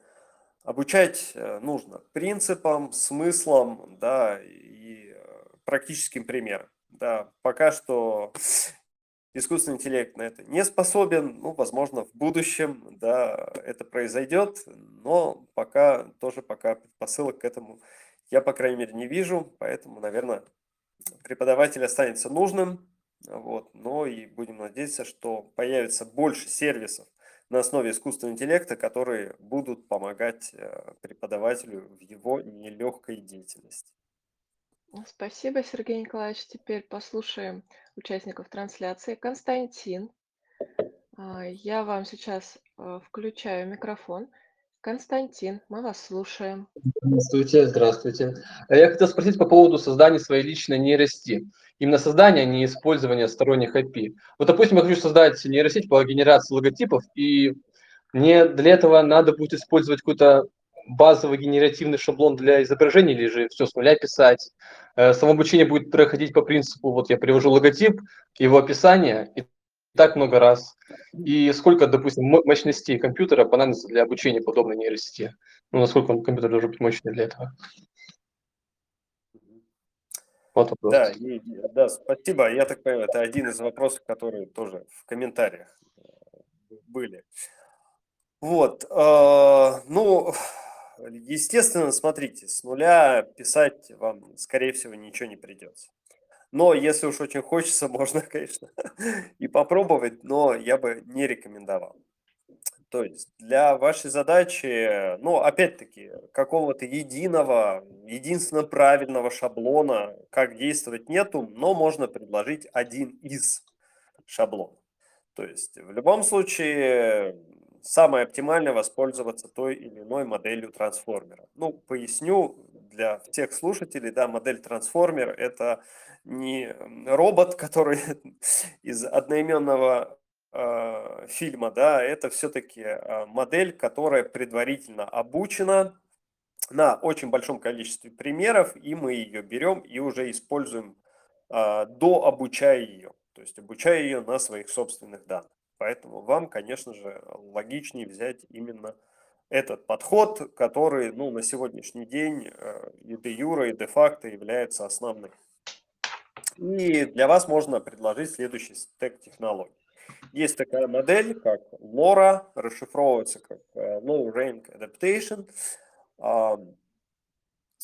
обучать э, нужно принципам, смыслам, да, и э, практическим примерам. Да, пока что искусственный интеллект на это не способен, ну, возможно, в будущем, да, это произойдет, но пока тоже пока предпосылок к этому я, по крайней мере, не вижу, поэтому, наверное, преподаватель останется нужным, вот, но и будем надеяться, что появится больше сервисов на основе искусственного интеллекта, которые будут помогать э, преподавателю в его нелегкой деятельности. Спасибо, Сергей Николаевич. Теперь послушаем участников трансляции. Константин, а, я вам сейчас э, включаю микрофон. Константин, мы вас слушаем. Здравствуйте, здравствуйте. А Я хотел спросить по поводу создания своей личной нейросети. Именно создание, а не использование сторонних IP. Вот, допустим, я хочу создать нейросеть по генерации логотипов, и мне для этого надо будет использовать какой-то базовый генеративный шаблон для изображений, или же все с нуля писать. Э, Само обучение будет проходить по принципу, вот я привожу логотип, его описание, и так много раз. И сколько, допустим, мо- мощностей компьютера понадобится для обучения подобной нейросети? Ну, насколько он, компьютер должен быть мощный для этого? Вот вопрос. Да, и- да, спасибо. Я так понимаю, это один из вопросов, которые тоже в комментариях э, были. Вот, э, ну, естественно, смотрите, с нуля писать вам, скорее всего, ничего не придется. Но если уж очень хочется, можно, конечно, и попробовать, но я бы не рекомендовал. То есть для вашей задачи, ну, опять-таки, какого-то единого, единственно правильного шаблона, как действовать нету, но можно предложить один из шаблонов. То есть в любом случае самое оптимальное воспользоваться той или иной моделью трансформера. Ну, поясню для всех слушателей, да, модель трансформер – это не робот, который из одноименного э, фильма, да, это все-таки модель, которая предварительно обучена на очень большом количестве примеров, и мы ее берем и уже используем, а, до обучая ее, то есть обучая ее на своих собственных данных. Поэтому вам, конечно же, логичнее взять именно этот подход, который ну, на сегодняшний день э, и де юра, и де факто является основным. И для вас можно предложить следующий стек технологий. Есть такая модель, как LoRa, расшифровывается как э, Low Range Adaptation.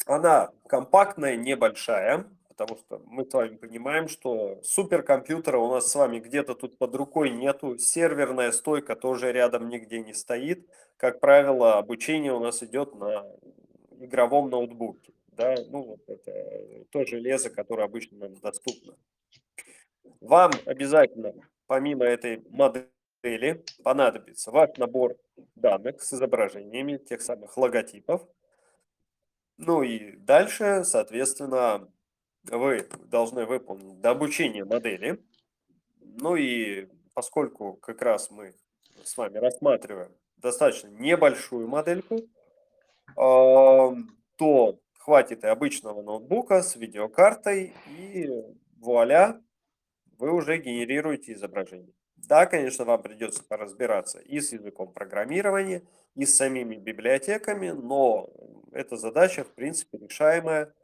Она компактная, небольшая, потому что мы с вами понимаем, что суперкомпьютера у нас с вами где-то тут под рукой нету, серверная стойка тоже рядом нигде не стоит. Как правило, обучение у нас идет на игровом ноутбуке. Да? Ну, вот это то железо, которое обычно нам доступно. Вам обязательно, помимо этой модели, понадобится ваш набор данных с изображениями тех самых логотипов. Ну и дальше, соответственно, вы должны выполнить до обучения модели. Ну и поскольку как раз мы с вами рассматриваем достаточно небольшую модельку, то хватит и обычного ноутбука с видеокартой, и вуаля, вы уже генерируете изображение. Да, конечно, вам придется поразбираться и с языком программирования, и с самими библиотеками, но эта задача, в принципе, решаемая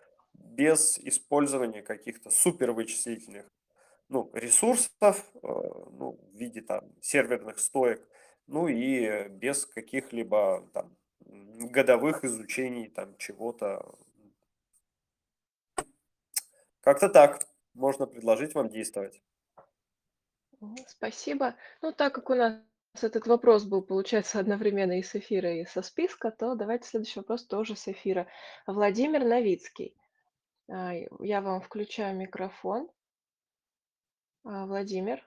без использования каких-то супервычислительных ну, ресурсов э, ну, в виде там, серверных стоек, ну и без каких-либо там, годовых изучений там чего-то. Как-то так можно предложить вам действовать. Спасибо. Ну, так как у нас этот вопрос был, получается, одновременно и с эфира, и со списка, то давайте следующий вопрос тоже с эфира. Владимир Новицкий. А, я вам включаю микрофон. А, Владимир,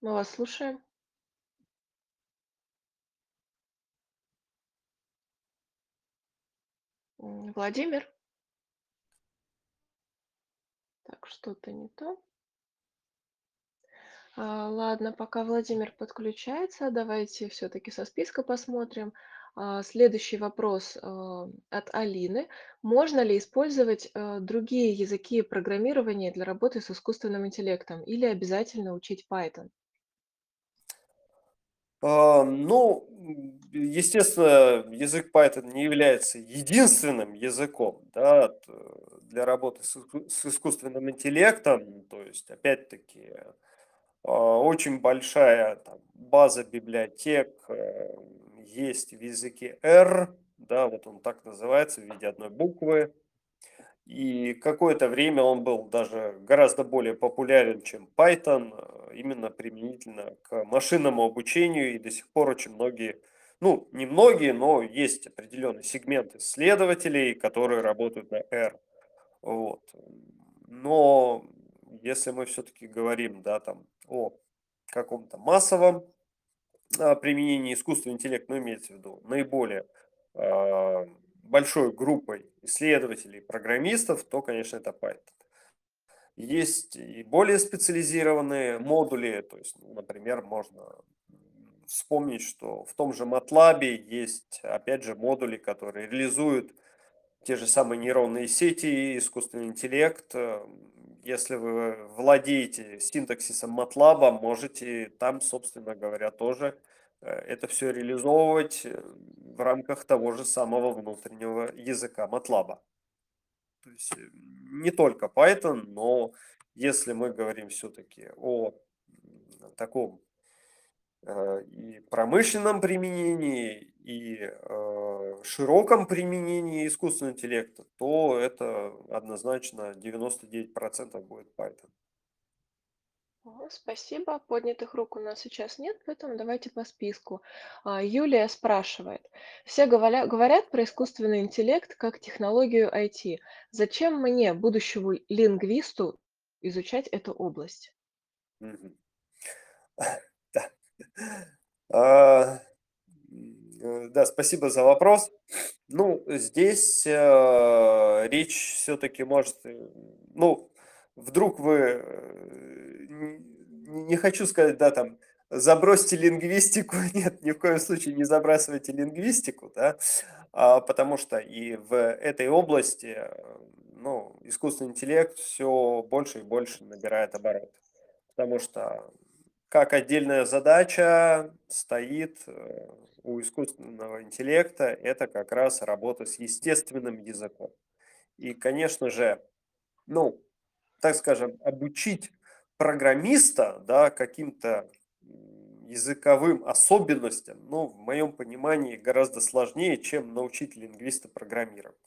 мы вас слушаем. Владимир? Так, что-то не то. А, ладно, пока Владимир подключается, давайте все-таки со списка посмотрим. А, следующий вопрос а, от Алины. Можно ли использовать а, другие языки программирования для работы с искусственным интеллектом или обязательно учить Python? Ну, естественно, язык Python не является единственным языком да, для работы с иску- с искусственным интеллектом. То есть, опять-таки, очень большая там, база библиотек э, есть в языке R, да, вот он так называется в виде одной буквы. И какое-то время он был даже гораздо более популярен, чем Python, э, именно применительно к машинному обучению. И до сих пор очень многие, ну, не многие, но есть определенный сегмент исследователей, которые работают на R. Вот. Но если мы все-таки говорим, да, там, о каком-то массовом применении искусственного интеллекта, ну, имеется в виду наиболее а, большой группой исследователей, программистов, то, конечно, это Python. Есть и более специализированные модули, то есть, ну, например, можно вспомнить, что в том же MATLAB есть, опять же, модули, которые реализуют те же самые нейронные сети, искусственный интеллект. Если вы владеете синтаксисом MATLAB, можете там, собственно говоря, тоже Э, это все реализовывать э, в рамках того же самого внутреннего языка MATLAB. То есть э, не только Python, но если мы говорим все-таки о таком и промышленном применении, и широком применении искусственного интеллекта, то это однозначно 99% будет Python. Спасибо. Поднятых рук у нас сейчас нет, поэтому давайте по списку. А, Юлия спрашивает. Все говоря- говорят про искусственный интеллект как технологию IT. Зачем мне, будущему лингвисту, изучать эту область? А, э, да, спасибо за вопрос. Ну, здесь э, речь все-таки может, э, ну, вдруг вы, э, не хочу сказать, да, там, забросьте лингвистику, нет, ни в коем случае не забрасывайте лингвистику, да, а, потому что и в этой области, ну, искусственный интеллект все больше и больше набирает обороты, потому что как отдельная задача стоит э, у искусственного интеллекта, это как раз работа с естественным языком. И, конечно же, ну, так скажем, обучить программиста, да, каким-то языковым особенностям, ну, в моем понимании, гораздо сложнее, чем научить лингвиста программировать.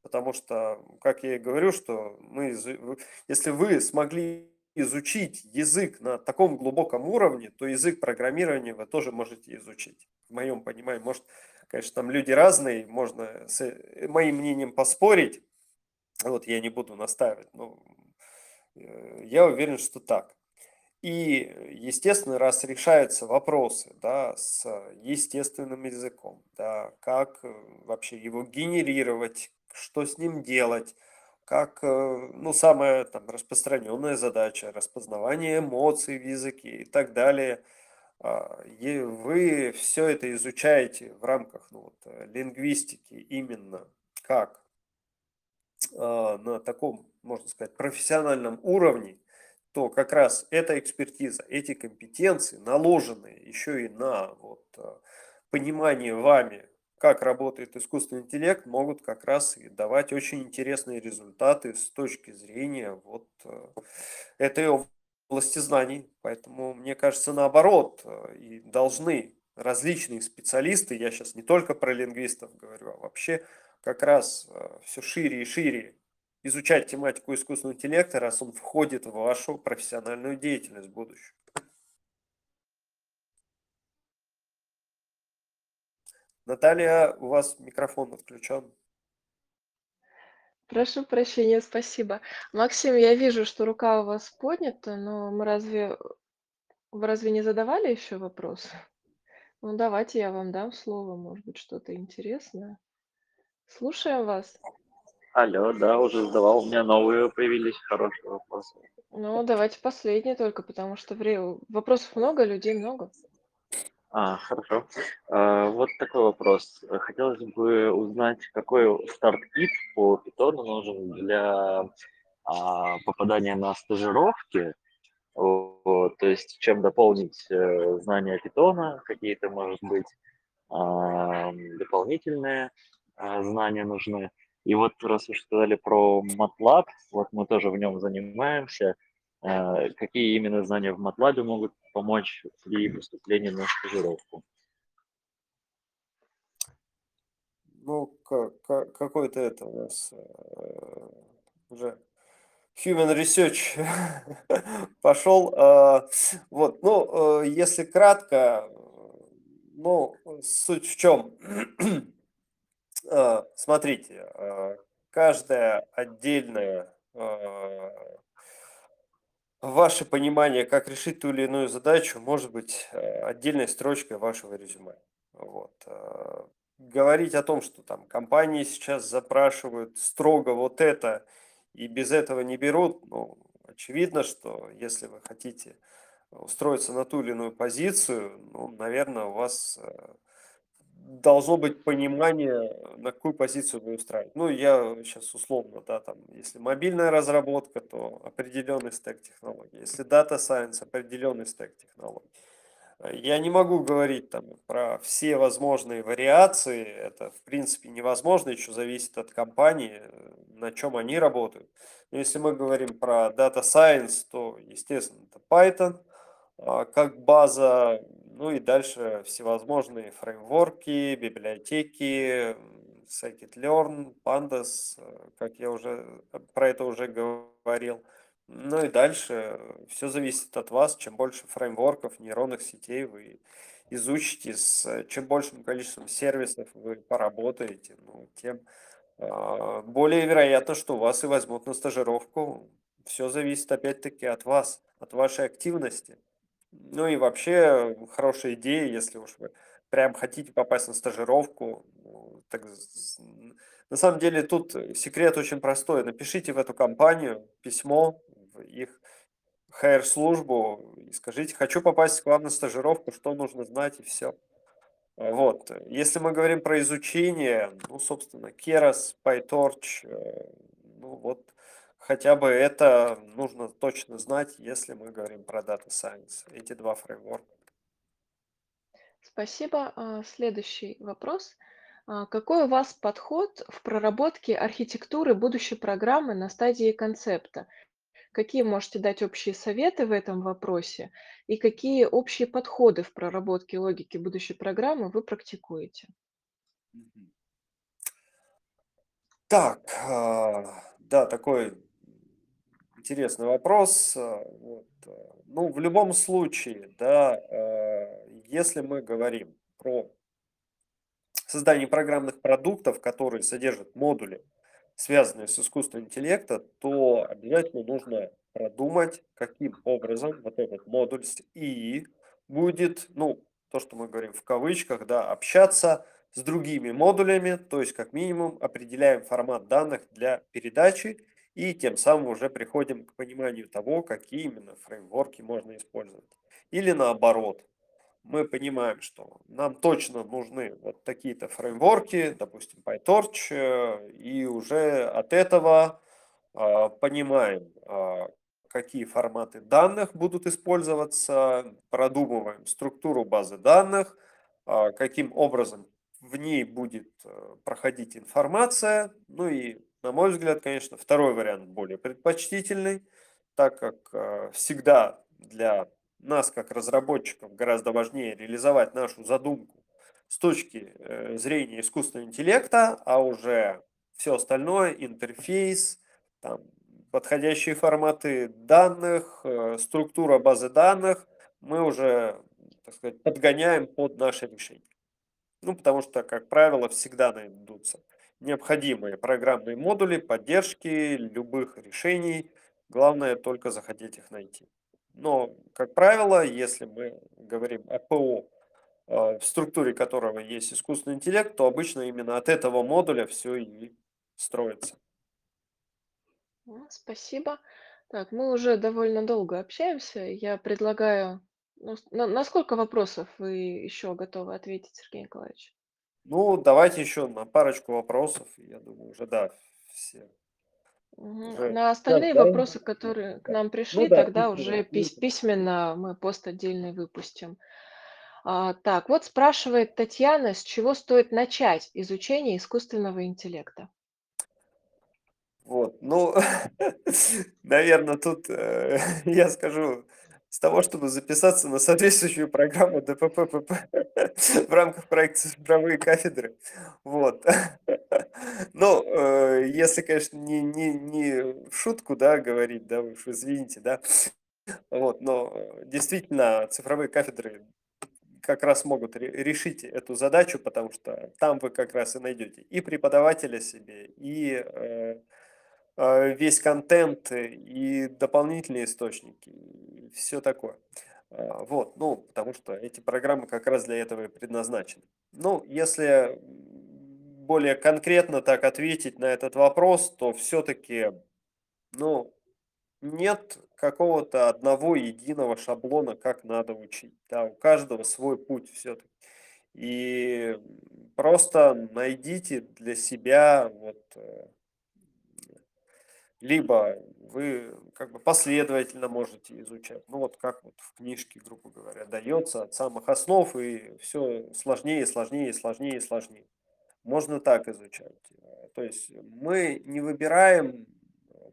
Потому что, как я и говорю, что мы, если вы смогли изучить язык на таком глубоком уровне, то язык программирования вы тоже можете изучить. В моем понимании, может, конечно, там люди разные, можно с э, моим мнением поспорить, вот я не буду настаивать, но э, я уверен, что так. И, естественно, раз решаются вопросы да, с естественным языком, да, как э, вообще его генерировать, что с ним делать, как, э, ну, самая там распространенная задача, распознавание эмоций в языке и так далее. А, и вы все это изучаете в рамках ну, вот, э, лингвистики именно как а, на таком, можно сказать, профессиональном уровне, то как раз эта экспертиза, эти компетенции, наложенные еще и на вот, э, понимание вами как работает искусственный интеллект, могут как раз и давать очень интересные результаты с точки зрения вот э, этой области знаний. Поэтому, мне кажется, наоборот, э, и должны различные специалисты, я сейчас не только про лингвистов говорю, а вообще как раз э, все шире и шире изучать тематику искусственного интеллекта, раз он входит в вашу профессиональную деятельность в будущем. Наталья, у вас микрофон отключен. Прошу прощения, спасибо. Максим, я вижу, что рука у вас поднята, но мы разве... Вы разве не задавали еще вопрос? Ну, давайте я вам дам слово, может быть, что-то интересное. Слушаем вас. Алло, да, уже задавал. У меня новые появились хорошие вопросы. Ну, давайте последний только, потому что вопросов много, людей много. А, хорошо. А, вот такой вопрос. Хотелось бы узнать, какой старт-кит по питону нужен для а, попадания на стажировки. Вот, то есть чем дополнить э, знания питона, какие-то, может быть, а, дополнительные а, знания нужны. И вот раз уж сказали про MATLAB, вот мы тоже в нем занимаемся, какие именно знания в MATLAB могут помочь при поступлении на стажировку? Ну, какой-то это у нас э, уже human research пошел. А, вот, ну, э, если кратко, ну, суть в чем? Смотрите, каждая отдельная ваше понимание, как решить ту или иную задачу, может быть э, отдельной строчкой вашего резюме. Вот. Э, говорить о том, что там компании сейчас запрашивают строго вот это и без этого не берут, ну, очевидно, что если вы хотите устроиться на ту или иную позицию, ну, наверное, у вас э, должно быть понимание, на какую позицию вы устраиваете. Ну, я сейчас условно, да, там, если мобильная разработка, то определенный стек технологий. Если Data Science, определенный стек технологий. Я не могу говорить там про все возможные вариации, это в принципе невозможно, еще зависит от компании, на чем они работают. Но если мы говорим про Data Science, то, естественно, это Python – а, как база, ну и дальше всевозможные фреймворки, библиотеки, scikit-learn, pandas, э, как я уже э, про это уже говорил. Ну и дальше все зависит от вас. Чем больше фреймворков, нейронных сетей вы изучите, с чем большим количеством сервисов вы поработаете, ну, тем а, более вероятно, что вас и возьмут на стажировку. Все зависит опять-таки от вас, от вашей активности. Ну и вообще хорошая идея, если уж вы прям хотите попасть на стажировку. Ну, так, на самом деле тут секрет очень простой. Напишите в эту компанию письмо, в их HR-службу и скажите, хочу попасть к вам на стажировку, что нужно знать и все. Вот. Если мы говорим про изучение, ну, собственно, Keras, PyTorch, э, ну, вот Хотя бы это нужно точно знать, если мы говорим про Data Science, эти два фреймворка. Спасибо. А, следующий вопрос. А, какой у вас подход в проработке архитектуры будущей программы на стадии концепта? Какие можете дать общие советы в этом вопросе и какие общие подходы в проработке логики будущей программы вы практикуете? Так, а, да, такой интересный вопрос. а, Вот. а, Ну, в любом случае, да, а, если мы говорим про создание программных продуктов, которые содержат модули, связанные с искусственным интеллектом, то обязательно нужно продумать, каким образом вот этот модуль с ИИ будет, ну, то, что мы говорим в кавычках, да, общаться с другими модулями, то есть как минимум определяем формат данных для передачи и тем самым уже приходим к пониманию того, какие именно фреймворки можно использовать. Или наоборот, мы понимаем, что нам точно нужны вот такие-то фреймворки, допустим, PyTorch, э, и уже от этого а, понимаем, а, какие форматы данных будут использоваться, продумываем структуру базы данных, а, каким образом в ней будет э, проходить информация. Ну и, на мой взгляд, конечно, второй вариант более предпочтительный, так как э, всегда для нас, как разработчиков, гораздо важнее реализовать нашу задумку с точки э, зрения искусственного интеллекта, а уже все остальное, интерфейс, там, подходящие форматы данных, э, структура базы данных, мы уже, так сказать, подгоняем под наше решение. Ну, потому что, как правило, всегда найдутся необходимые программные модули поддержки любых решений. Главное только захотеть их найти. Но, как правило, если мы говорим о ПО, э, в структуре которого есть искусственный интеллект, то обычно именно от этого модуля все и строится. Спасибо. Так, мы уже довольно долго общаемся. Я предлагаю... ну, на, на сколько вопросов вы еще готовы ответить, Сергей Николаевич? Ну, давайте еще на парочку вопросов. Я думаю, уже да, все уже На остальные да? вопросы, которые к Да. нам Ну пришли, да, тогда письменно, уже пис- письменно. письменно мы пост отдельный выпустим. А, так, вот спрашивает Татьяна, с чего стоит начать изучение искусственного интеллекта? Вот, ну, наверное, тут э, я скажу с того, чтобы записаться на соответствующую программу ДПП-ПП в рамках проекта «Цифровые кафедры». Вот. Ну, э, если, конечно, не, не, не в шутку, да, говорить, да, уж извините, да, вот, но э, действительно цифровые кафедры как раз могут ре- решить эту задачу, потому что там вы как раз и найдете и преподавателя себе, и э, весь контент, э, и дополнительные источники, и все такое. А, Вот, ну, потому что эти программы как раз для этого и предназначены. Ну, если более конкретно так ответить на этот вопрос, то все-таки, ну, нет какого-то одного единого шаблона, как надо учить. Да, у каждого свой путь все-таки. И просто найдите для себя вот э, либо вы как бы последовательно можете изучать, ну вот как вот в книжке, грубо говоря, дается от самых основ и все сложнее, сложнее, сложнее, сложнее. Можно так изучать. Э, То есть мы не выбираем,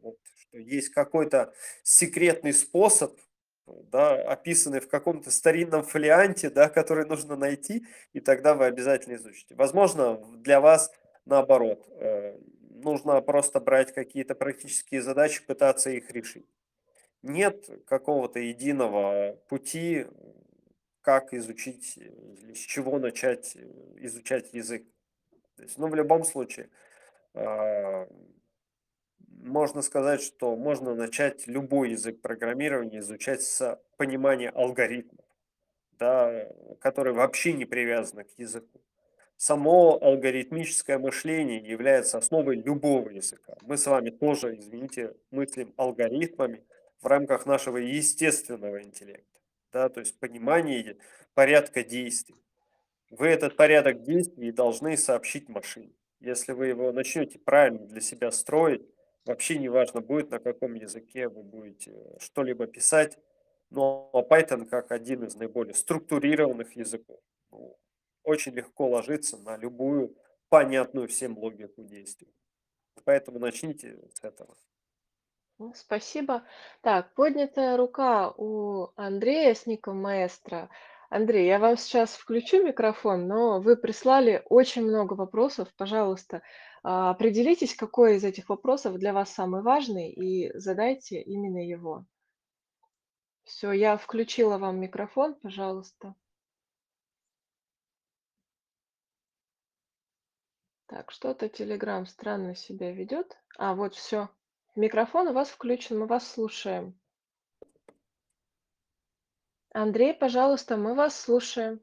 вот, что есть какой-то секретный способ, да, описанный в каком-то старинном фолианте, да, который нужно найти, и тогда вы обязательно изучите. Возможно, для вас наоборот, э, нужно просто брать какие-то практические задачи, пытаться их решить. Нет какого-то единого пути, как изучить с чего начать э, изучать язык. Есть, ну, в любом случае, а, можно сказать, что можно начать любой язык программирования изучать с понимания алгоритмов, да, которые вообще не привязаны к языку. Само алгоритмическое мышление является основой любого языка. Мы с вами тоже, извините, мыслим алгоритмами в рамках нашего естественного интеллекта. Да, то есть понимание порядка действий. Вы этот порядок действий должны сообщить машине. Если вы его начнете правильно для себя строить, вообще не важно будет, на каком языке вы будете что-либо писать, но Python как один из наиболее структурированных языков ну, очень легко ложится на любую понятную всем логику действий. Поэтому начните с этого. Ну, спасибо. Так, поднятая рука у Андрея с ником Маэстро. Андрей, я вам сейчас включу микрофон, но вы прислали очень много вопросов. Пожалуйста, а, определитесь, какой из этих вопросов для вас самый важный, и задайте именно его. Все, я включила вам микрофон, пожалуйста. Так, что-то Telegram странно себя ведет. А, вот все. Микрофон у вас включен, мы вас слушаем. Андрей, пожалуйста, мы вас слушаем.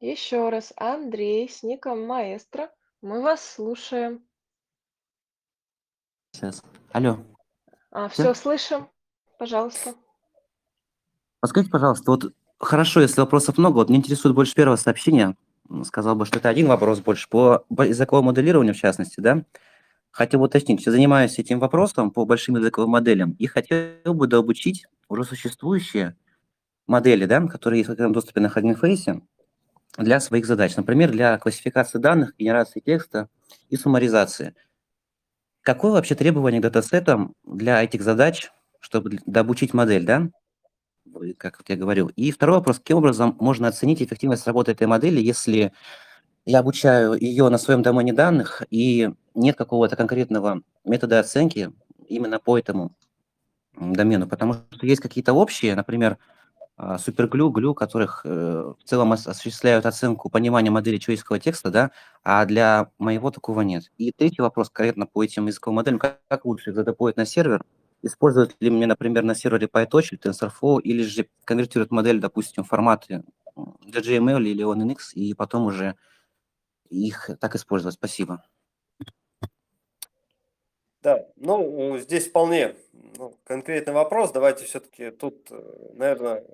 Еще раз, Андрей с ником Маэстро, мы вас слушаем. Сейчас. Алло. А, Всё? все, слышим. Пожалуйста. Подскажите, пожалуйста, вот хорошо, если вопросов много, вот мне интересует больше первого сообщения. Сказал бы, что это один вопрос больше по языковому моделированию, в частности, да? Хотел бы уточнить, что занимаюсь этим вопросом по большим языковым моделям и хотел бы дообучить уже существующие модели, да, которые есть в открытом доступе на Hugging Face для своих задач. Например, для классификации данных, генерации текста и суммаризации. Какое вообще требование к датасетам для этих задач, чтобы дообучить модель, да? Как вот я говорил. И второй вопрос: каким образом можно оценить эффективность работы этой модели, если я обучаю ее на своем домене данных и нет какого-то конкретного метода оценки именно по этому домену? Потому что есть какие-то общие, например, а, суперглю, глю, которых э, в целом ос- осуществляют оценку понимания модели человеческого текста, да, а для моего такого нет. И третий вопрос конкретно по этим языковым моделям. Как, лучше их задеплоить на сервер? Используют ли мне, например, на сервере PyTorch или TensorFlow, или же конвертируют модель, допустим, в форматы м, для JML или ONNX, и потом уже их так использовать? Спасибо. Да, ну, здесь вполне ну, конкретный вопрос. Давайте все-таки тут, наверное,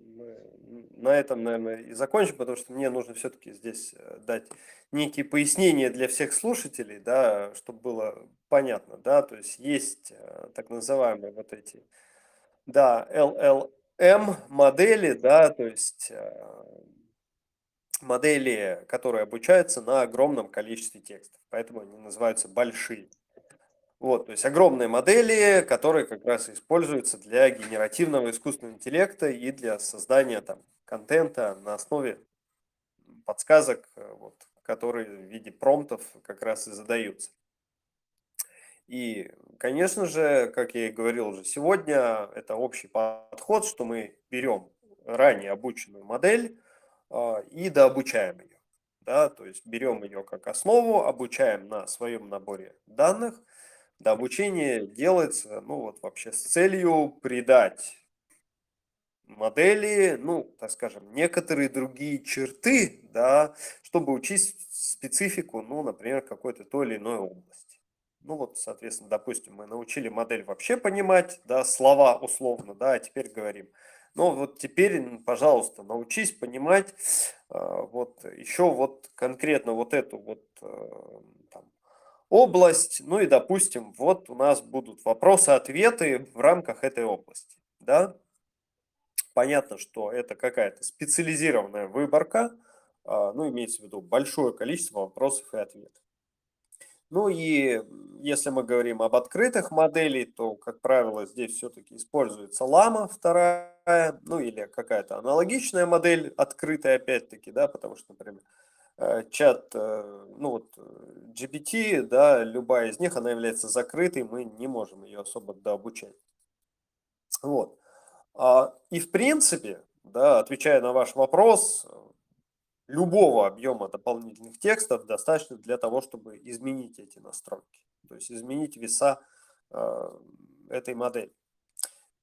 мы на этом, наверное, и закончим, потому что мне нужно все-таки здесь э, дать некие пояснения для всех слушателей, да, чтобы было понятно, да, то есть есть э, так называемые вот эти, да, LLM модели, да, то есть э, модели, которые обучаются на огромном количестве текстов, поэтому они называются большие. Вот, то есть огромные модели, которые как раз используются для генеративного искусственного интеллекта и для создания там контента на основе подсказок, э, вот, которые в виде промптов как раз и задаются. И, конечно же, как я и говорил уже сегодня, это общий подход, что мы берем ранее обученную модель а, и дообучаем ее. Да, то есть берем ее как основу, обучаем на своем наборе данных, да, обучение делается, ну вот вообще с целью придать модели, ну, так скажем, некоторые другие черты, да, чтобы учить специфику, ну, например, какой-то той или иной области. Ну вот, соответственно, допустим, мы научили модель вообще понимать, да, слова условно, да, а теперь говорим. Ну вот теперь, пожалуйста, научись понимать а, вот еще вот конкретно вот эту вот э, там, область, ну и, допустим, вот у нас будут вопросы-ответы в рамках этой области, да. Понятно, что это какая-то специализированная выборка, а, ну, имеется в виду большое количество вопросов и ответов. Ну и если мы говорим об открытых моделей, то, как правило, здесь все-таки используется лама вторая, ну или какая-то аналогичная модель открытая опять-таки, да, потому что, например, чат, э, ну вот GPT, да, любая из них, она является закрытой, мы не можем ее особо дообучать. Вот. А, и в принципе, да, отвечая на ваш вопрос, любого объема дополнительных текстов достаточно для того, чтобы изменить эти настройки, то есть изменить веса э, этой модели.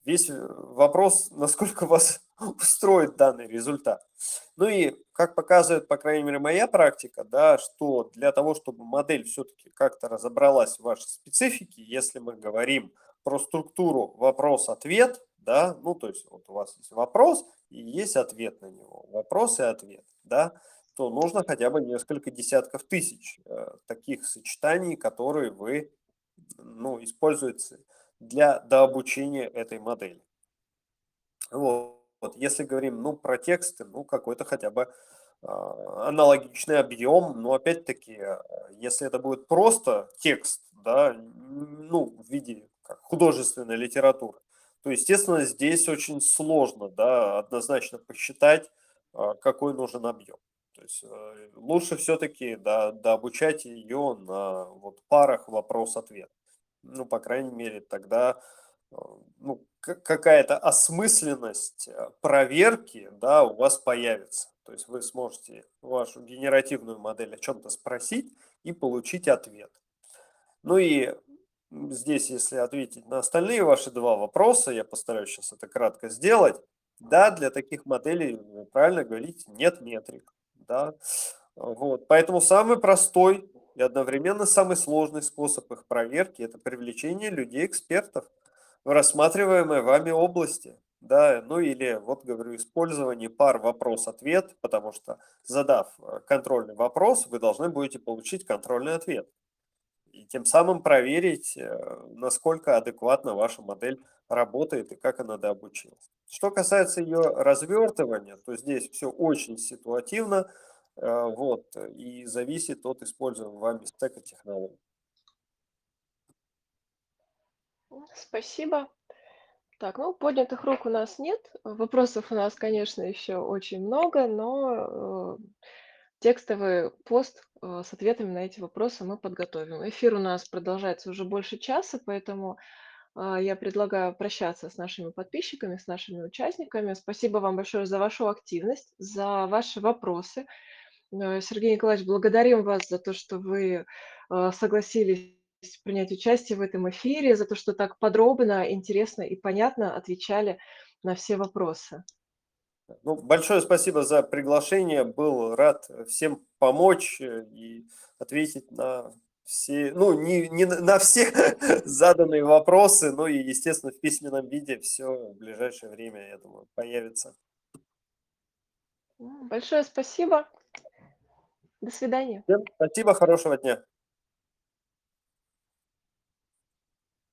Весь вопрос, насколько вас устроит данный результат. Ну и как показывает, по крайней мере, моя практика, да, что для того, чтобы модель все-таки как-то разобралась в вашей специфике, если мы говорим про структуру вопрос-ответ, да, ну то есть вот у вас есть вопрос и есть ответ на него, вопрос и ответ, да, то нужно хотя бы несколько десятков тысяч э, таких сочетаний, которые вы, ну, используете для дообучения этой модели. Вот. вот, если говорим, ну, про тексты, ну, какой-то хотя бы э, аналогичный объем, но опять-таки, э, если это будет просто текст, да, ну, в виде как художественной литературы, то, естественно, здесь очень сложно, да, однозначно посчитать, а, какой нужен объем. То есть э, лучше все-таки да, дообучать ее на вот парах вопрос-ответ. Ну, по крайней мере, тогда э, ну, какая-то осмысленность э, проверки да, у вас появится. То есть вы сможете вашу генеративную модель о чем-то спросить и получить ответ. Ну и здесь, если ответить на остальные ваши два вопроса, я постараюсь сейчас это кратко сделать. Да, для таких моделей, вы правильно говорите, нет метрик. Да? Вот. Поэтому самый простой и одновременно самый сложный способ их проверки– это привлечение людей-экспертов в рассматриваемой вами области. Да, ну или, вот говорю, использование пар вопрос-ответ, потому что задав э, контрольный вопрос, вы должны будете получить контрольный ответ. И тем самым проверить, э, насколько адекватно ваша модель работает и как она дообучилась. Что касается ее развертывания, то здесь все очень ситуативно, вот, и зависит от используемого вами стека технологий. Спасибо. Так, ну, поднятых рук у нас нет. Вопросов у нас, конечно, еще очень много, но э, текстовый пост э, с ответами на эти вопросы мы подготовим. Эфир у нас продолжается уже больше часа, поэтому я предлагаю прощаться с нашими подписчиками, с нашими участниками. Спасибо вам большое за вашу активность, за ваши вопросы. Э, Сергей Николаевич, благодарим вас за то, что вы э, согласились принять участие в этом эфире, за то, что так подробно, интересно и понятно отвечали на все вопросы. Ну, большое спасибо за приглашение. Был рад всем помочь э, и ответить на все, ну, не, не на все заданные вопросы, но и, естественно, в письменном виде все в ближайшее время, я думаю, появится. Большое спасибо. До свидания. Всем спасибо, хорошего дня.